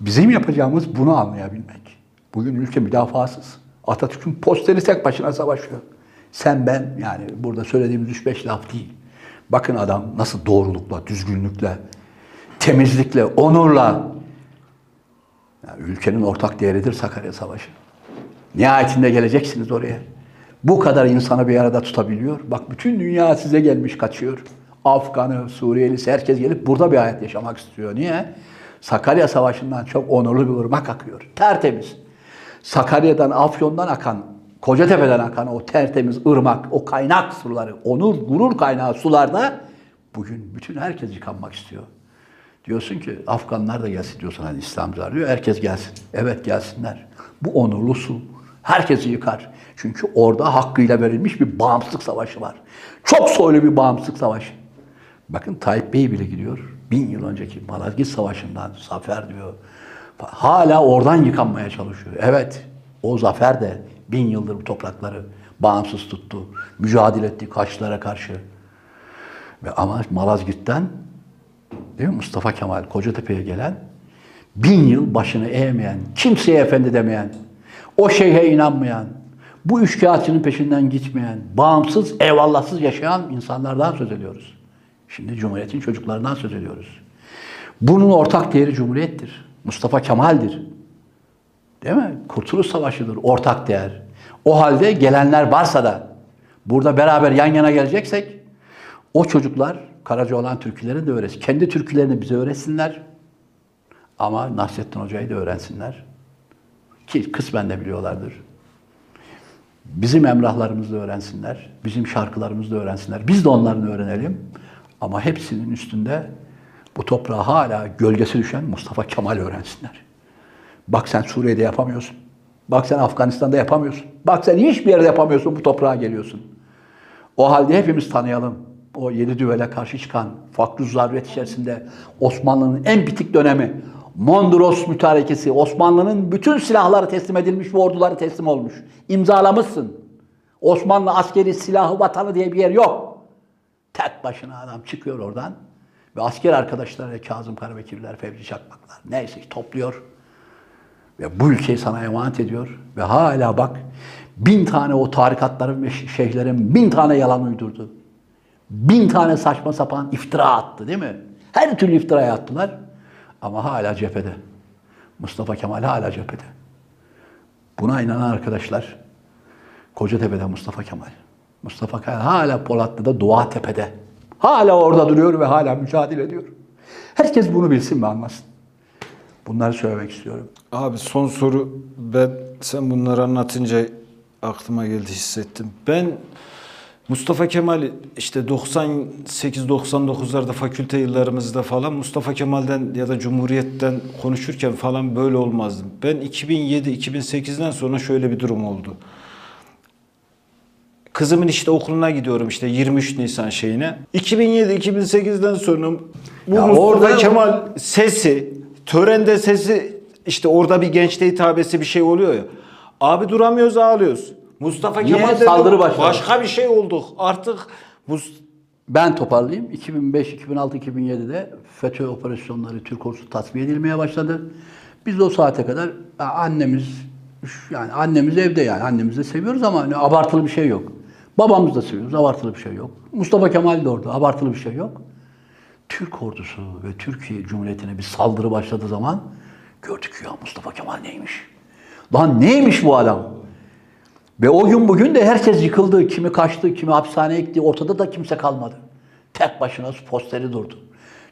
Bizim yapacağımız bunu anlayabilmek. Bugün ülke müdafasız. Atatürk'ün posteri tek başına savaşıyor. Sen ben yani burada söylediğimiz 3-5 laf değil. Bakın adam nasıl doğrulukla, düzgünlükle, temizlikle, onurla yani ülkenin ortak değeridir Sakarya Savaşı. Nihayetinde geleceksiniz oraya. Bu kadar insanı bir arada tutabiliyor. Bak bütün dünya size gelmiş kaçıyor. Afganı, Suriyelisi herkes gelip burada bir hayat yaşamak istiyor. Niye? Sakarya Savaşı'ndan çok onurlu bir ırmak akıyor. Tertemiz. Sakarya'dan, Afyon'dan akan, Kocatepe'den akan o tertemiz ırmak, o kaynak suları, onur, gurur kaynağı sularda bugün bütün herkes yıkanmak istiyor. Diyorsun ki Afganlar da gelsin diyorsun hani İslamcılar diyor. Herkes gelsin. Evet gelsinler. Bu onurlu su. Herkesi yıkar. Çünkü orada hakkıyla verilmiş bir bağımsızlık savaşı var. Çok soylu bir bağımsızlık savaşı. Bakın Tayyip Bey bile gidiyor. Bin yıl önceki Malazgirt Savaşı'ndan zafer diyor. Hala oradan yıkanmaya çalışıyor. Evet o zafer de bin yıldır bu toprakları bağımsız tuttu. Mücadele etti Haçlılara karşı. Ve ama Malazgirt'ten değil mi Mustafa Kemal Kocatepe'ye gelen bin yıl başını eğmeyen, kimseye efendi demeyen, o şeyhe inanmayan, bu üçkağıtçının peşinden gitmeyen, bağımsız, eyvallahsız yaşayan insanlardan söz ediyoruz. Şimdi Cumhuriyet'in çocuklarından söz ediyoruz. Bunun ortak değeri Cumhuriyet'tir. Mustafa Kemal'dir. Değil mi? Kurtuluş Savaşı'dır, ortak değer. O halde gelenler varsa da burada beraber yan yana geleceksek o çocuklar Karaca olan türkülerini de öğretsin. Kendi türkülerini bize öğretsinler. Ama Nasrettin Hoca'yı da öğrensinler. Ki kısmen de biliyorlardır. Bizim emrahlarımızı da öğrensinler. Bizim şarkılarımızı da öğrensinler. Biz de onların öğrenelim. Ama hepsinin üstünde bu toprağa hala gölgesi düşen Mustafa Kemal öğrensinler. Bak sen Suriye'de yapamıyorsun. Bak sen Afganistan'da yapamıyorsun. Bak sen hiçbir yerde yapamıyorsun bu toprağa geliyorsun. O halde hepimiz tanıyalım. O yedi düvele karşı çıkan farklı zaruret içerisinde Osmanlı'nın en bitik dönemi Mondros mütarekesi, Osmanlı'nın bütün silahları teslim edilmiş ve orduları teslim olmuş. İmzalamışsın. Osmanlı askeri silahı vatanı diye bir yer yok. Tek başına adam çıkıyor oradan ve asker arkadaşlarıyla Kazım Karabekirler, Fevzi Çakmaklar neyse topluyor. Ve bu ülkeyi sana emanet ediyor. Ve hala bak bin tane o tarikatların ve şeyhlerin bin tane yalan uydurdu. Bin tane saçma sapan iftira attı değil mi? Her türlü iftiraya attılar. Ama hala cephede. Mustafa Kemal hala cephede. Buna inanan arkadaşlar Kocatepe'de Mustafa Kemal. Mustafa Kemal hala Polatlı'da Dua Tepe'de. Hala orada duruyor ve hala mücadele ediyor. Herkes bunu bilsin ve anlasın. Bunları söylemek istiyorum. Abi son soru ben sen bunları anlatınca aklıma geldi hissettim. Ben Mustafa Kemal işte 98-99'larda fakülte yıllarımızda falan Mustafa Kemal'den ya da Cumhuriyet'ten konuşurken falan böyle olmazdım. Ben 2007-2008'den sonra şöyle bir durum oldu. Kızımın işte okuluna gidiyorum işte 23 Nisan şeyine. 2007-2008'den sonra bu Ya Mustafa orada- Kemal sesi, törende sesi işte orada bir gençte hitabesi bir şey oluyor ya. Abi duramıyoruz ağlıyoruz. Mustafa Yine Kemal'de saldırı de başladı. başka bir şey olduk. Artık bu Ben toparlayayım. 2005, 2006, 2007'de FETÖ operasyonları Türk ordusu tasfiye edilmeye başladı. Biz o saate kadar annemiz yani annemiz evde yani annemizi de seviyoruz ama hani abartılı bir şey yok. Babamızı da seviyoruz. Abartılı bir şey yok. Mustafa Kemal de orada. Abartılı bir şey yok. Türk ordusu ve Türkiye Cumhuriyeti'ne bir saldırı başladığı zaman gördük ya Mustafa Kemal neymiş? Lan neymiş bu adam? Ve o gün bugün de herkes yıkıldı. Kimi kaçtı, kimi hapishaneye gitti. Ortada da kimse kalmadı. Tek başına posteri durdu.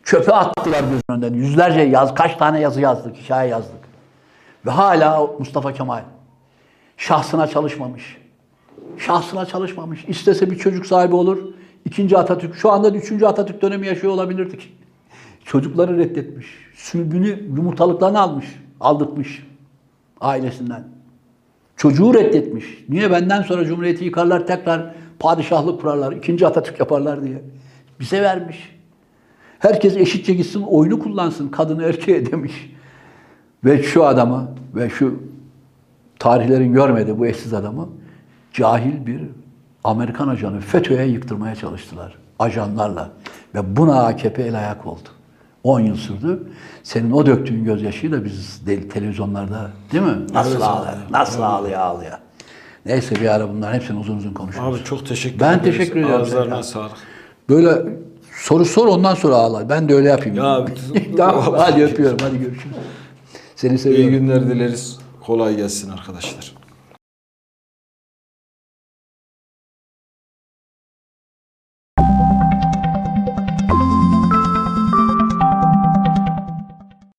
Çöpe attılar gözünün önünden. Yüzlerce yaz, kaç tane yazı yazdık, hikaye yazdık. Ve hala Mustafa Kemal şahsına çalışmamış. Şahsına çalışmamış. İstese bir çocuk sahibi olur. İkinci Atatürk, şu anda üçüncü Atatürk dönemi yaşıyor olabilirdik. Çocukları reddetmiş. Sülbünü, yumurtalıklarını almış. Aldırtmış ailesinden. Çocuğu reddetmiş. Niye benden sonra cumhuriyeti yıkarlar tekrar padişahlık kurarlar, ikinci Atatürk yaparlar diye. Bize vermiş. Herkes eşitçe gitsin, oyunu kullansın, kadını erkeğe demiş. Ve şu adamı ve şu tarihlerin görmediği bu eşsiz adamı cahil bir Amerikan ajanı FETÖ'ye yıktırmaya çalıştılar. Ajanlarla. Ve buna AKP el ayak oldu. 10 yıl sürdü. Senin o döktüğün gözyaşıyı da biz televizyonlarda değil mi? Nasıl ağlıyor? Nasıl ağlıyor ağlıyor? Neyse bir ara bunların hepsini uzun uzun konuşuruz. abi çok teşekkür Ben ederiz. teşekkür ediyorum Ağızlarına sağlık. Böyle soru sor ondan sonra ağla. Ben de öyle yapayım. Ya, [LAUGHS] tamam, hadi öpüyorum. Hadi görüşürüz. Seni İyi seviyorum. günler dileriz. Kolay gelsin arkadaşlar.